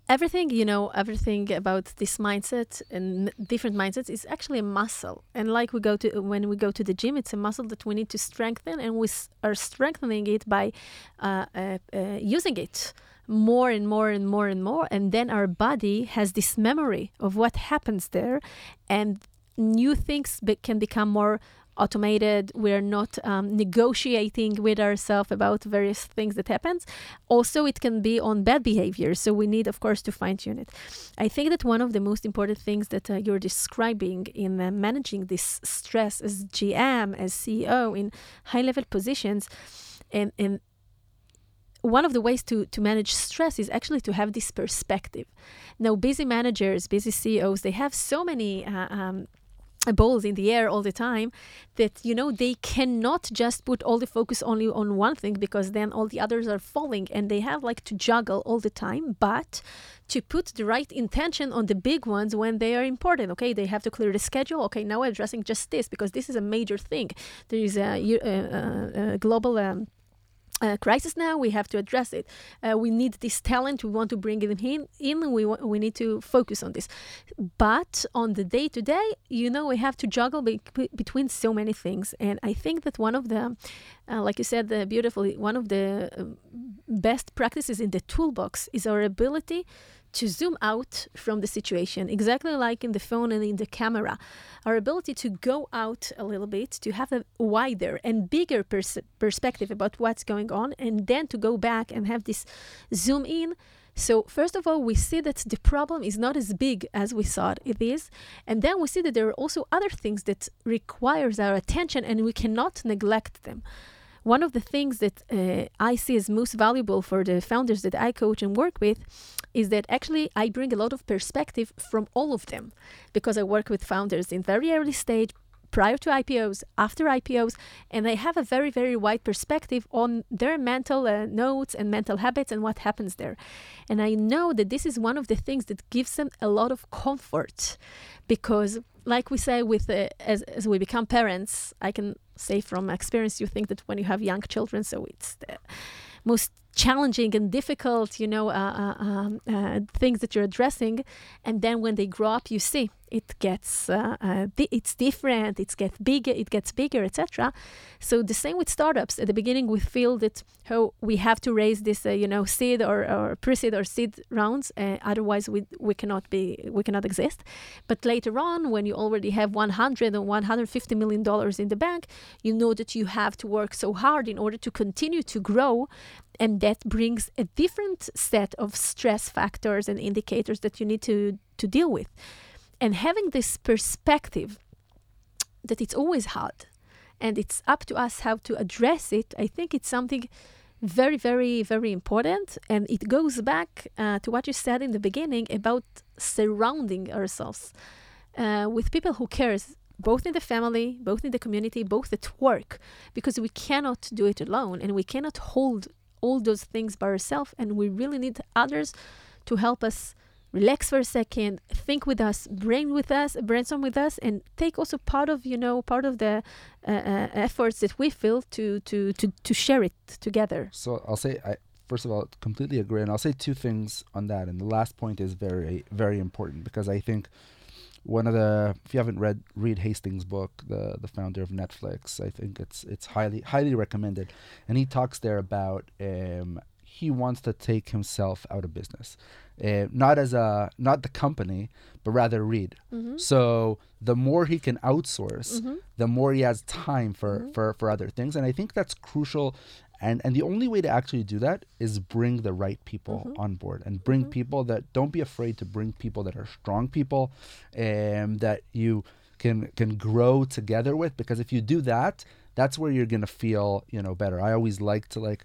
Everything, you know, everything about this mindset and different mindsets is actually a muscle. And like we go to when we go to the gym, it's a muscle that we need to strengthen, and we are strengthening it by uh, uh, uh, using it more and more and more and more. And then our body has this memory of what happens there, and new things be- can become more automated. We're not um, negotiating with ourselves about various things that happens. Also it can be on bad behavior so we need of course to fine tune it. I think that one of the most important things that uh, you're describing in uh, managing this stress as gm as ceo in high level positions and and one of the ways to, to manage stress is actually to have this perspective. Now, busy managers, busy CEOs, they have so many uh, um, balls in the air all the time that you know they cannot just put all the focus only on one thing because then all the others are falling and they have like to juggle all the time but to put the right intention on the big ones when they are important okay? They have to clear the schedule. Okay now we're addressing just this because this is a major thing. There is a, uh, uh, uh, global um, uh, crisis now. We have to address it. Uh, we need this talent. We want to bring it in. in we we need to focus on this. But on the day to day, you know, we have to juggle be- be- between so many things. And I think that one of the, uh, like you said beautifully, one of the um, best practices in the toolbox is our ability to zoom out from the situation, exactly like in the phone and in the camera. Our ability to go out a little bit, to have a wider and bigger pers- perspective about what's going on, and then to go back and have this zoom in. So, first of all, we see that the problem is not as big as we thought it is. And then we see that there are also other things that requires our attention and we cannot neglect them one of the things that uh, I see as most valuable for the founders that I coach and work with is that actually I bring a lot of perspective from all of them because I work with founders in very early stage prior to IPOs, after IPOs, and they have a very, very wide perspective on their mental uh, notes and mental habits and what happens there. And I know that this is one of the things that gives them a lot of comfort because, like we say, with uh, as, as we become parents, I can say from experience, you think that when you have young children, so it's the, most challenging and difficult, you know, uh, uh, um, uh, things that you're addressing, and then when they grow up, you see it gets uh, uh, it's different it gets bigger it gets bigger etc so the same with startups. At the beginning we feel that oh, we have to raise this uh, you know seed or, or pre-seed or seed rounds otherwise we we cannot be we cannot exist. But later on when you already have 100 or 150 million dollars in the bank you know that you have to work so hard in order to continue to grow and that brings a different set of stress factors and indicators that you need to to deal with and having this perspective that it's always hard and it's up to us how to address it, I think it's something very, very, very important. And it goes back uh, to what you said in the beginning about surrounding ourselves uh, with people who cares both in the family, both in the community, both at work, because we cannot do it alone and we cannot hold all those things by ourselves. And we really need others to help us relax for a second, think with us, brain with us, brainstorm with us, and take also part of you know part of the uh, uh, efforts that we feel to to to to share it together. So I'll say I. First of all, completely agree, and I'll say two things on that. And the last point is very, very important because I think one of the if you haven't read Reed Hastings' book, the the founder of Netflix, I think it's it's highly highly recommended, and he talks there about um, he wants to take himself out of business uh, not as a not the company, but rather Reed. Mm-hmm. So the more he can outsource, mm-hmm. the more he has time for, mm-hmm. for for other things, and I think that's crucial. And and the only way to actually do that is bring the right people mm-hmm. on board and bring mm-hmm. people that don't be afraid to bring people that are strong people, and um, that you can can grow together with. Because if you do that, that's where you're gonna feel you know better. I always like to like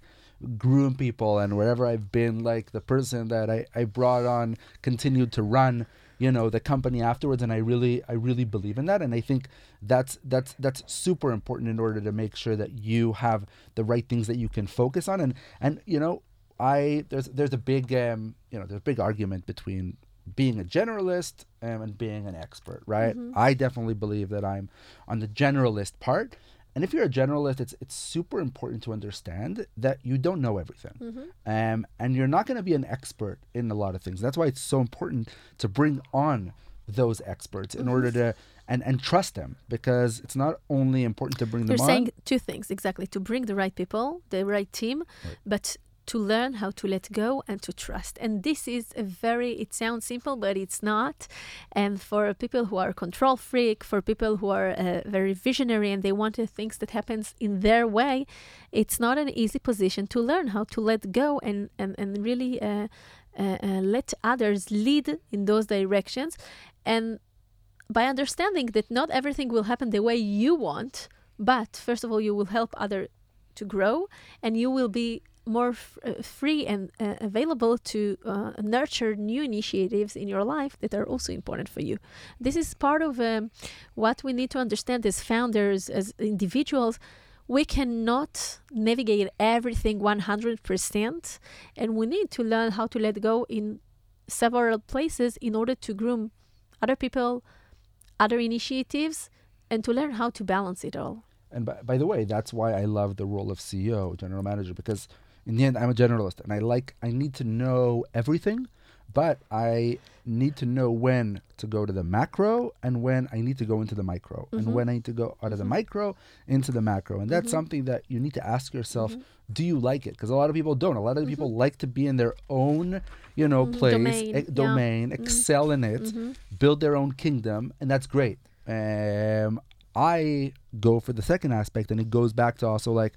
groom people and wherever I've been like the person that I, I brought on continued to run you know the company afterwards and I really I really believe in that. And I think that's that's that's super important in order to make sure that you have the right things that you can focus on. And and you know I there's there's a big um you know there's a big argument between being a generalist and being an expert right? Mm-hmm. I definitely believe that I'm on the generalist part and if you're a generalist, it's it's super important to understand that you don't know everything, mm-hmm. um, and you're not going to be an expert in a lot of things. That's why it's so important to bring on those experts in mm-hmm. order to and and trust them because it's not only important to bring them. You're on. saying two things exactly: to bring the right people, the right team, right. but to learn how to let go and to trust. And this is a very, it sounds simple, but it's not. And for people who are control freak, for people who are uh, very visionary and they want the things that happens in their way, it's not an easy position to learn how to let go and, and, and really uh, uh, uh let others lead in those directions. And by understanding that not everything will happen the way you want, but first of all, you will help other to grow and you will be more f- uh, free and uh, available to uh, nurture new initiatives in your life that are also important for you. This is part of um, what we need to understand as founders, as individuals. We cannot navigate everything 100%, and we need to learn how to let go in several places in order to groom other people, other initiatives, and to learn how to balance it all. And by, by the way, that's why I love the role of CEO, general manager, because in the end, I'm a generalist, and I like I need to know everything, but I need to know when to go to the macro and when I need to go into the micro, mm-hmm. and when I need to go out of the mm-hmm. micro into the macro, and that's mm-hmm. something that you need to ask yourself: mm-hmm. Do you like it? Because a lot of people don't. A lot of mm-hmm. people like to be in their own, you know, place, domain, e- domain yeah. excel in it, build their own kingdom, and that's great. Um, I go for the second aspect, and it goes back to also like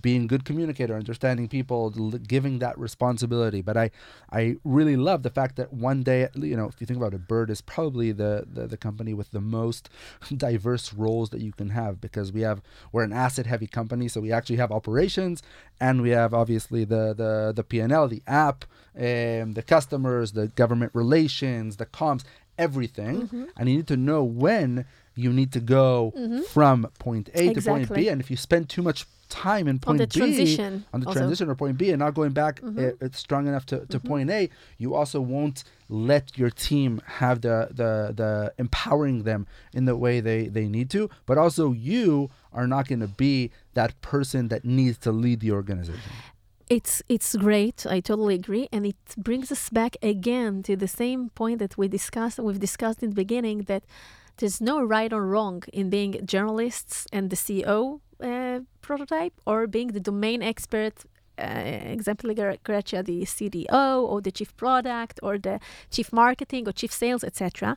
being good communicator, understanding people, giving that responsibility. But I, I really love the fact that one day, you know, if you think about it, Bird is probably the, the, the company with the most diverse roles that you can have because we have we're an asset heavy company, so we actually have operations and we have obviously the the the PNL, the app, um, the customers, the government relations, the comms, everything, mm-hmm. and you need to know when you need to go mm-hmm. from point A exactly. to point B. And if you spend too much time in point on the B transition on the also. transition or point B and not going back mm-hmm. uh, strong enough to, to mm-hmm. point A, you also won't let your team have the the the empowering them in the way they they need to. But also you are not going to be that person that needs to lead the organization. It's it's great. I totally agree, and it brings us back again to the same point that we discussed. We've discussed in the beginning that there's no right or wrong in being generalists and the CEO uh, prototype, or being the domain expert. Uh, example, Grecia, the CDO or the chief product or the chief marketing or chief sales, etc.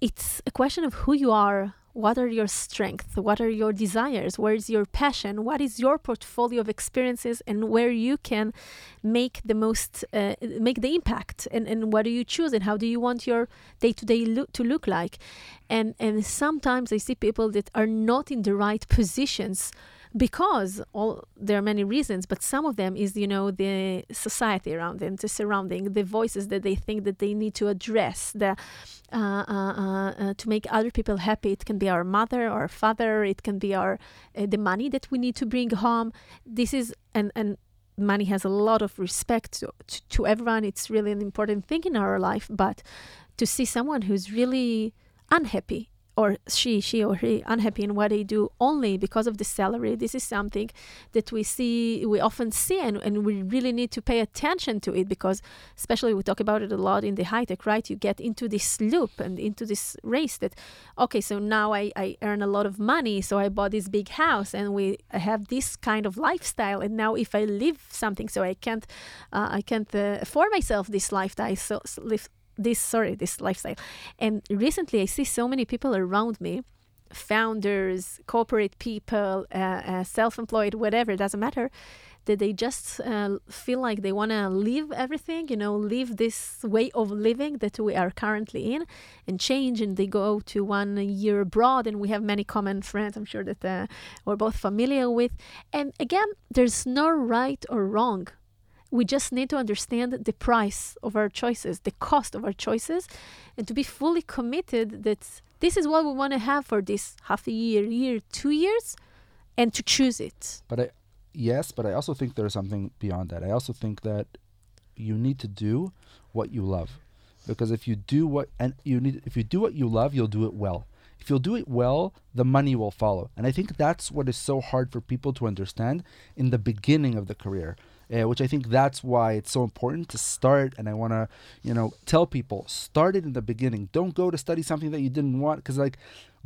It's a question of who you are, what are your strengths? What are your desires? Where is your passion? What is your portfolio of experiences and where you can make the most uh, make the impact? And, and what do you choose? And how do you want your day-to-day look to look like? And and sometimes i see people that are not in the right positions because all there are many reasons but some of them is you know the society around them the surrounding the voices that they think that they need to address the uh, uh, uh, uh to make other people happy. It can be our mother or father it can be our uh, the money that we need to bring home. This is and and money has a lot of respect to, to, to everyone. It's really an important thing in our life but to see someone who's really unhappy or she, she or he unhappy in what they do only because of the salary. This is something that we see, we often see, and, and we really need to pay attention to it because, especially, we talk about it a lot in the high tech, right? You get into this loop and into this race that, okay, so now I, I earn a lot of money, so I bought this big house, and we have this kind of lifestyle, and now if I live something, so I can't, uh, I can't uh, afford myself this lifestyle, so, so live, this sorry this lifestyle. And recently i see so many people around me founders corporate people uh, uh, self-employed whatever it doesn't matter that they just uh, feel like they want to leave everything you know leave this way of living that we are currently in and change and they go to one year abroad and we have many common friends i'm sure that uh, we're both familiar with. And again there's no right or wrong we just need to understand the price of our choices, the cost of our choices, and to be fully committed that this is what we want to have for this half a year, year, two years, and to choose it. But I, yes, but I also think there's something beyond that. I also think that you need to do what you love, because if you do what and you need, if you do what you love, you'll do it well. If you'll do it well, the money will follow. And I think that's what is so hard for people to understand in the beginning of the career uh, which I think that's why it's so important to start. And I want to, you know, tell people start it in the beginning. Don't go to study something that you didn't want because, like,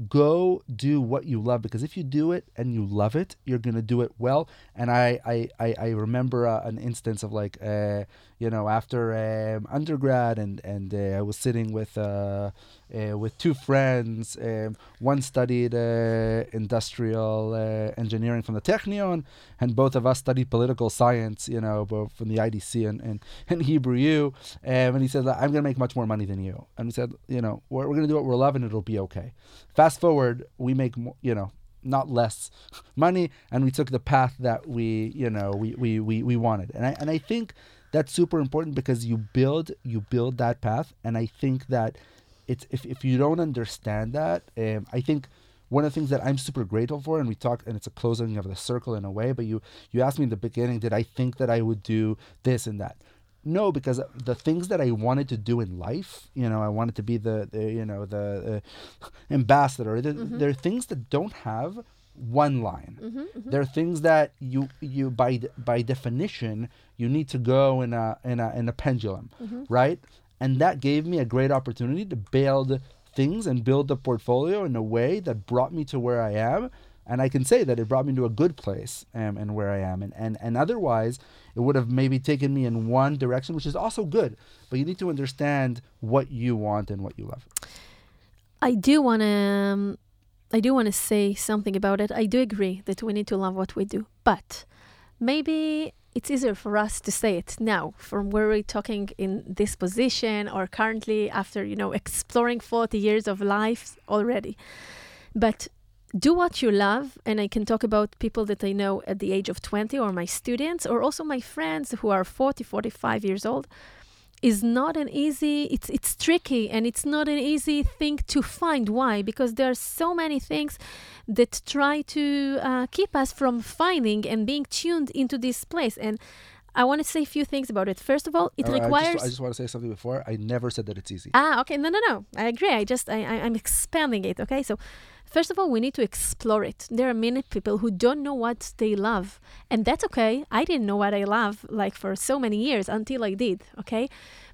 go do what you love because if you do it and you love it, you're gonna do it well. And I I I, remember uh, an instance of like, uh, you know, after um, undergrad and and uh, I was sitting with. Uh, uh, with two friends. Um, one studied uh, industrial engineering from the Technion, and both of us studied political science, you know, both from the IDC and, and, and Hebrew U. Um, and he said, I'm going to make much more money than you. And we said, you know, we're, we're going to do what we're loving, it'll be okay. Fast forward, we make, more, you know, not less money and we took the path that we you know we, we, we, we wanted and I, and I think that's super important because you build you build that path and I think that it's if, if you don't understand that, um, I think one of the things that I'm super grateful for, and we talked, and it's a closing of the circle in a way. But you you asked me in the beginning, did I think that I would do this and that? No, because the things that I wanted to do in life, you know, I wanted to be the, the you know the uh, ambassador. The, mm-hmm. There are things that don't have one line. Mm-hmm, mm-hmm. There are things that you you by by definition you need to go in a in a in a pendulum, mm-hmm. right? And that gave me a great opportunity to build things and build the portfolio in a way that brought me to where I am. And I can say that it brought me to a good place um, and where I am. And, and, and otherwise, it would have maybe taken me in one direction, which is also good. But you need to understand what you want and what you love. I do want to. Um, I do want to say something about it. I do agree that we need to love what we do, but maybe it's easier for us to say it now from where we're talking in this position or currently after you know exploring 40 years of life already but do what you love and i can talk about people that i know at the age of 20 or my students or also my friends who are 40 45 years old is not an easy it's it's tricky and it's not an easy thing to find. Why? Because there are so many things that try to uh, keep us from finding and being tuned into this place and I want to say a few things about it. First of all, it Uh, I just- requires. I just, want to say something before. I never said that it's easy. Ah, okay. No, no, no. I agree. I just, I, I, I'm expanding it. Okay. So, first of all, we need to explore it. There are many people who don't know what they love, and that's okay. I didn't know what I love like for so many years until I did. Okay.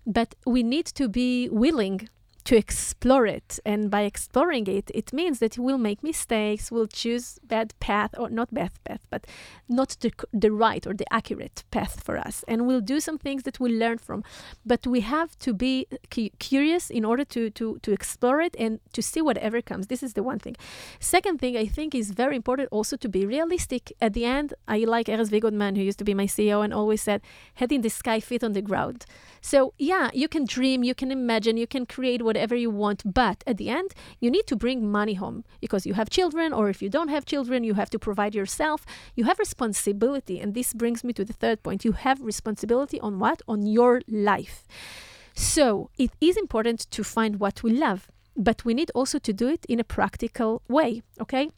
But we need to be willing to explore it. And by exploring it, it means that we'll make mistakes, we'll choose bad path, or not bad path, but not the, the right or the accurate path for us. And we'll do some things that we'll learn from. But we have to be cu- curious in order to, to, to explore it and to see whatever comes. This is the one thing. Second thing I think is very important also to be realistic. At the end, I like Erez Vigodman, who used to be my CEO and always said, head in the sky, feet on the ground. So, yeah, you can dream, you can imagine, you can create whatever you want, but at the end, you need to bring money home because you have children, or if you don't have children, you have to provide yourself. You have responsibility. And this brings me to the third point. You have responsibility on what? On your life. So, it is important to find what we love, but we need also to do it in a practical way, okay?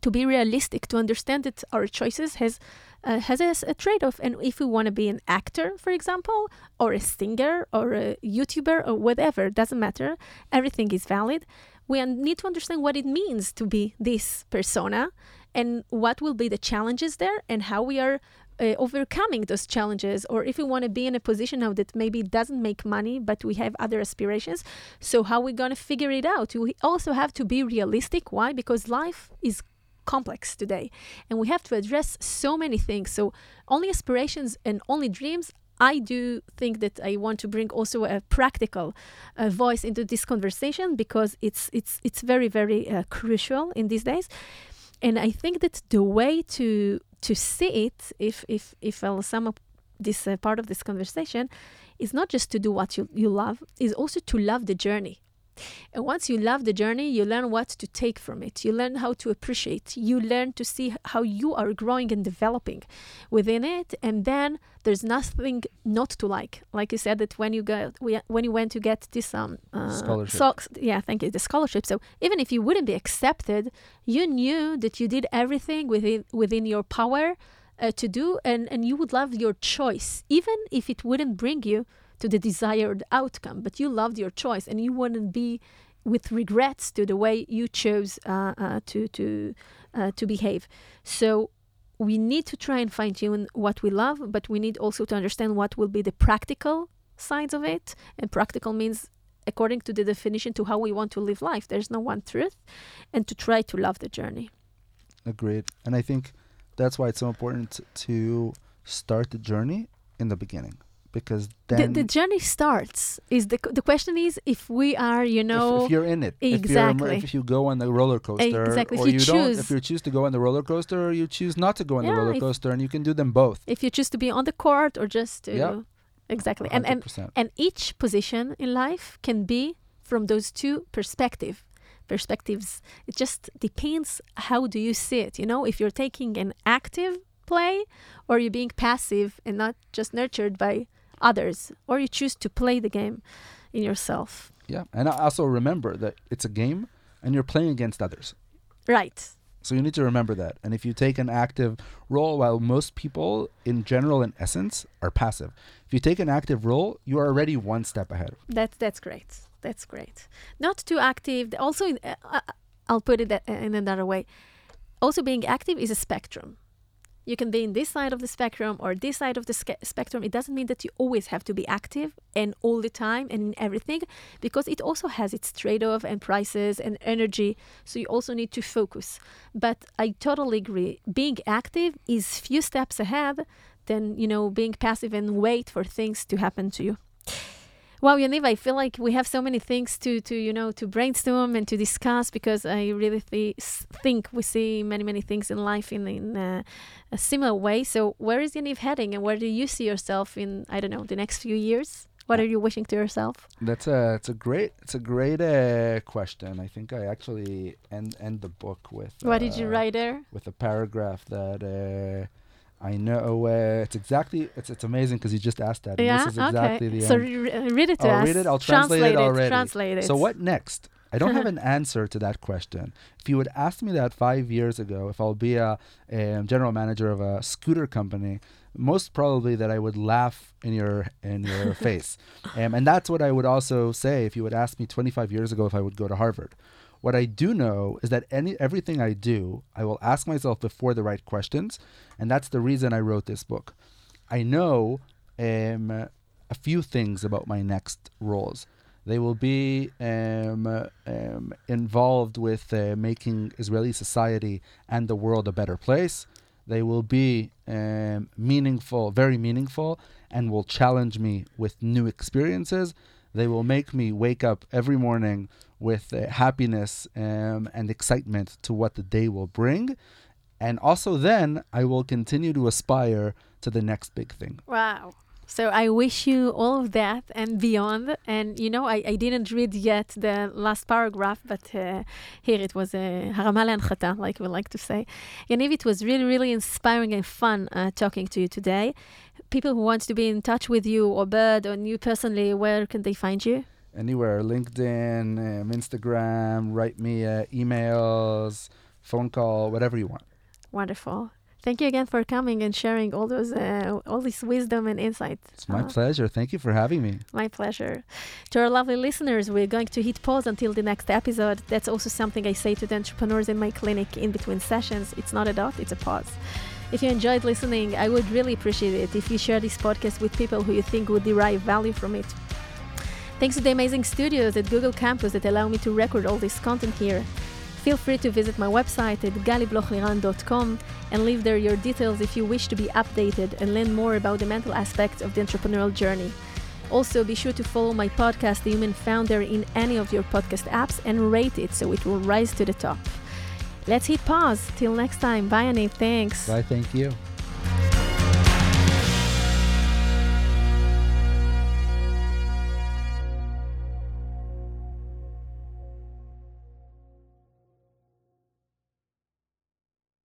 To be realistic, to understand that our choices has uh, has a, a trade-off. And if we want to be an actor for example or a singer or a youtuber or whatever doesn't matter everything is valid. We need to understand what it means to be this persona and what will be the challenges there and how we are uh, overcoming those challenges. Or if we want to be in a position now that maybe doesn't make money but we have other aspirations so how we going to figure it out? We also have to be realistic. Why? Because life is complex today and we have to address so many things. So only aspirations and only dreams. I do think that i want to bring also a practical uh, voice into this conversation because it's it's it's very very uh, crucial in these days. And i think that the way to to see it if if if i'll sum up this uh, part of this conversation is not just to do what you, you love is also to love the journey and once you love the journey, you learn what to take from it. You learn how to appreciate. You learn to see how you are growing and developing within it. And then there's nothing not to like. Like you said that when you got when you went to get this um uh, Scholarship. so- yeah, thank you, the scholarship. So even if you wouldn't be accepted, you knew that you did everything within within your power uh, to do, and and you would love your choice, even if it wouldn't bring you to the desired outcome, but you loved your choice and you wouldn't be with regrets to the way you chose uh, uh, to to uh, to behave. So we need to try and fine tune what we love, but we need also to understand what will be the practical sides of it. And practical means according to the definition to how we want to live life. There's no one truth, and to try to love the journey. Agreed. And I think that's why it's so important to start the journey in the beginning because The, then the journey starts. Is the the question is if we are, you know, if, you're in it, Exactly. if you go on the roller coaster, Exactly. If or you you, don't, choose- if you choose to go on the roller coaster, or you choose not to go on Yeah, the roller if- coaster, and you can do them both. if you choose to be on the court or just to Yeah. exactly and and 100%. and each position in life can be from those two perspective perspectives it just depends how do you see it you know if you're taking an active play or you're being passive and not just nurtured by others or you choose to play the game in yourself yeah, and I also remember that it's a game, and you're playing against others. right So you need to remember that. And if you take an active role, while most people, in general, in essence, are passive, if you take an active role, you are already one step ahead. That's that's great. That's great. Not too active. Also, uh, uh, I'll put it in another way. Also, being active is a spectrum. You can be in this side of the spectrum or this side of the sca- spectrum. It doesn't mean that you always have to be active and all the time and in everything, because it also has its trade-off and prices and energy. So you also need to focus. But I totally agree. Being active is few steps ahead than you know being passive and wait for things to happen to you. Wow, Yaniv, I feel like we have so many things to, to you know, to brainstorm and to discuss because I really th- think we see many, many things in life in, in uh, a similar way. So, where is Yaniv heading, and where do you see yourself in, I don't know, the next few years? What are you wishing to yourself? That's a it's a great it's a great uh, question. I think I actually end end the book with. what did you uh, write there? With a paragraph that uh, I know uh, it's exactly it's it's amazing because you just asked that. yeah, This is exactly okay. the so re- read it to I'll us. read it, I'll translate it already. Translate it. So what next? I don't have an answer to that question. If you would ask me that five years ago, if I'll be a, um, general manager of a scooter company, most probably that I would laugh in your in your face, um, and that's what I would also say if you would ask me 25 years ago if I would go to Harvard. What I do know is that any everything I do, I will ask myself before the right questions, and that's the reason I wrote this book. I know um, a few things about my next roles. They will be um, um, involved with uh, making Israeli society and the world a better place. They will be um, meaningful, very meaningful, and will challenge me with new experiences. They will make me wake up every morning with uh, happiness um, and excitement to what the day will bring. And also, then I will continue to aspire to the next big thing. Wow. So I wish you all of that and beyond. And you know, I, I didn't read yet the last paragraph, but uh, here it was a harama le'anchata, like we like to say. Yaniv, it was really, really inspiring and fun uh, talking to you today. People who want to be in touch with you or Bird or you personally, where can they find you? Anywhere, LinkedIn, um, Instagram, write me uh, emails, phone call, whatever you want. Wonderful. Thank you again for coming and sharing all those uh, all this wisdom and insight. It's my Uh, pleasure. Thank you for having me. My pleasure. To our lovely listeners, we're going to hit pause until the next episode. That's also something I say to the entrepreneurs in my clinic in between sessions. It's not a dot, it's a pause. If you enjoyed listening, I would really appreciate it if you share this podcast with people who you think would derive value from it. Thanks to the amazing studios at Google Campus that allow me to record all this content here. Feel free to visit my website at galiblochliran.com and leave there your details if you wish to be updated and learn more about the mental aspects of the entrepreneurial journey. Also, be sure to follow my podcast, The Human Founder, in any of your podcast apps and rate it so it will rise to the top. Let's hit pause. Till next time. Bye, Annie. Thanks. Bye. Thank you.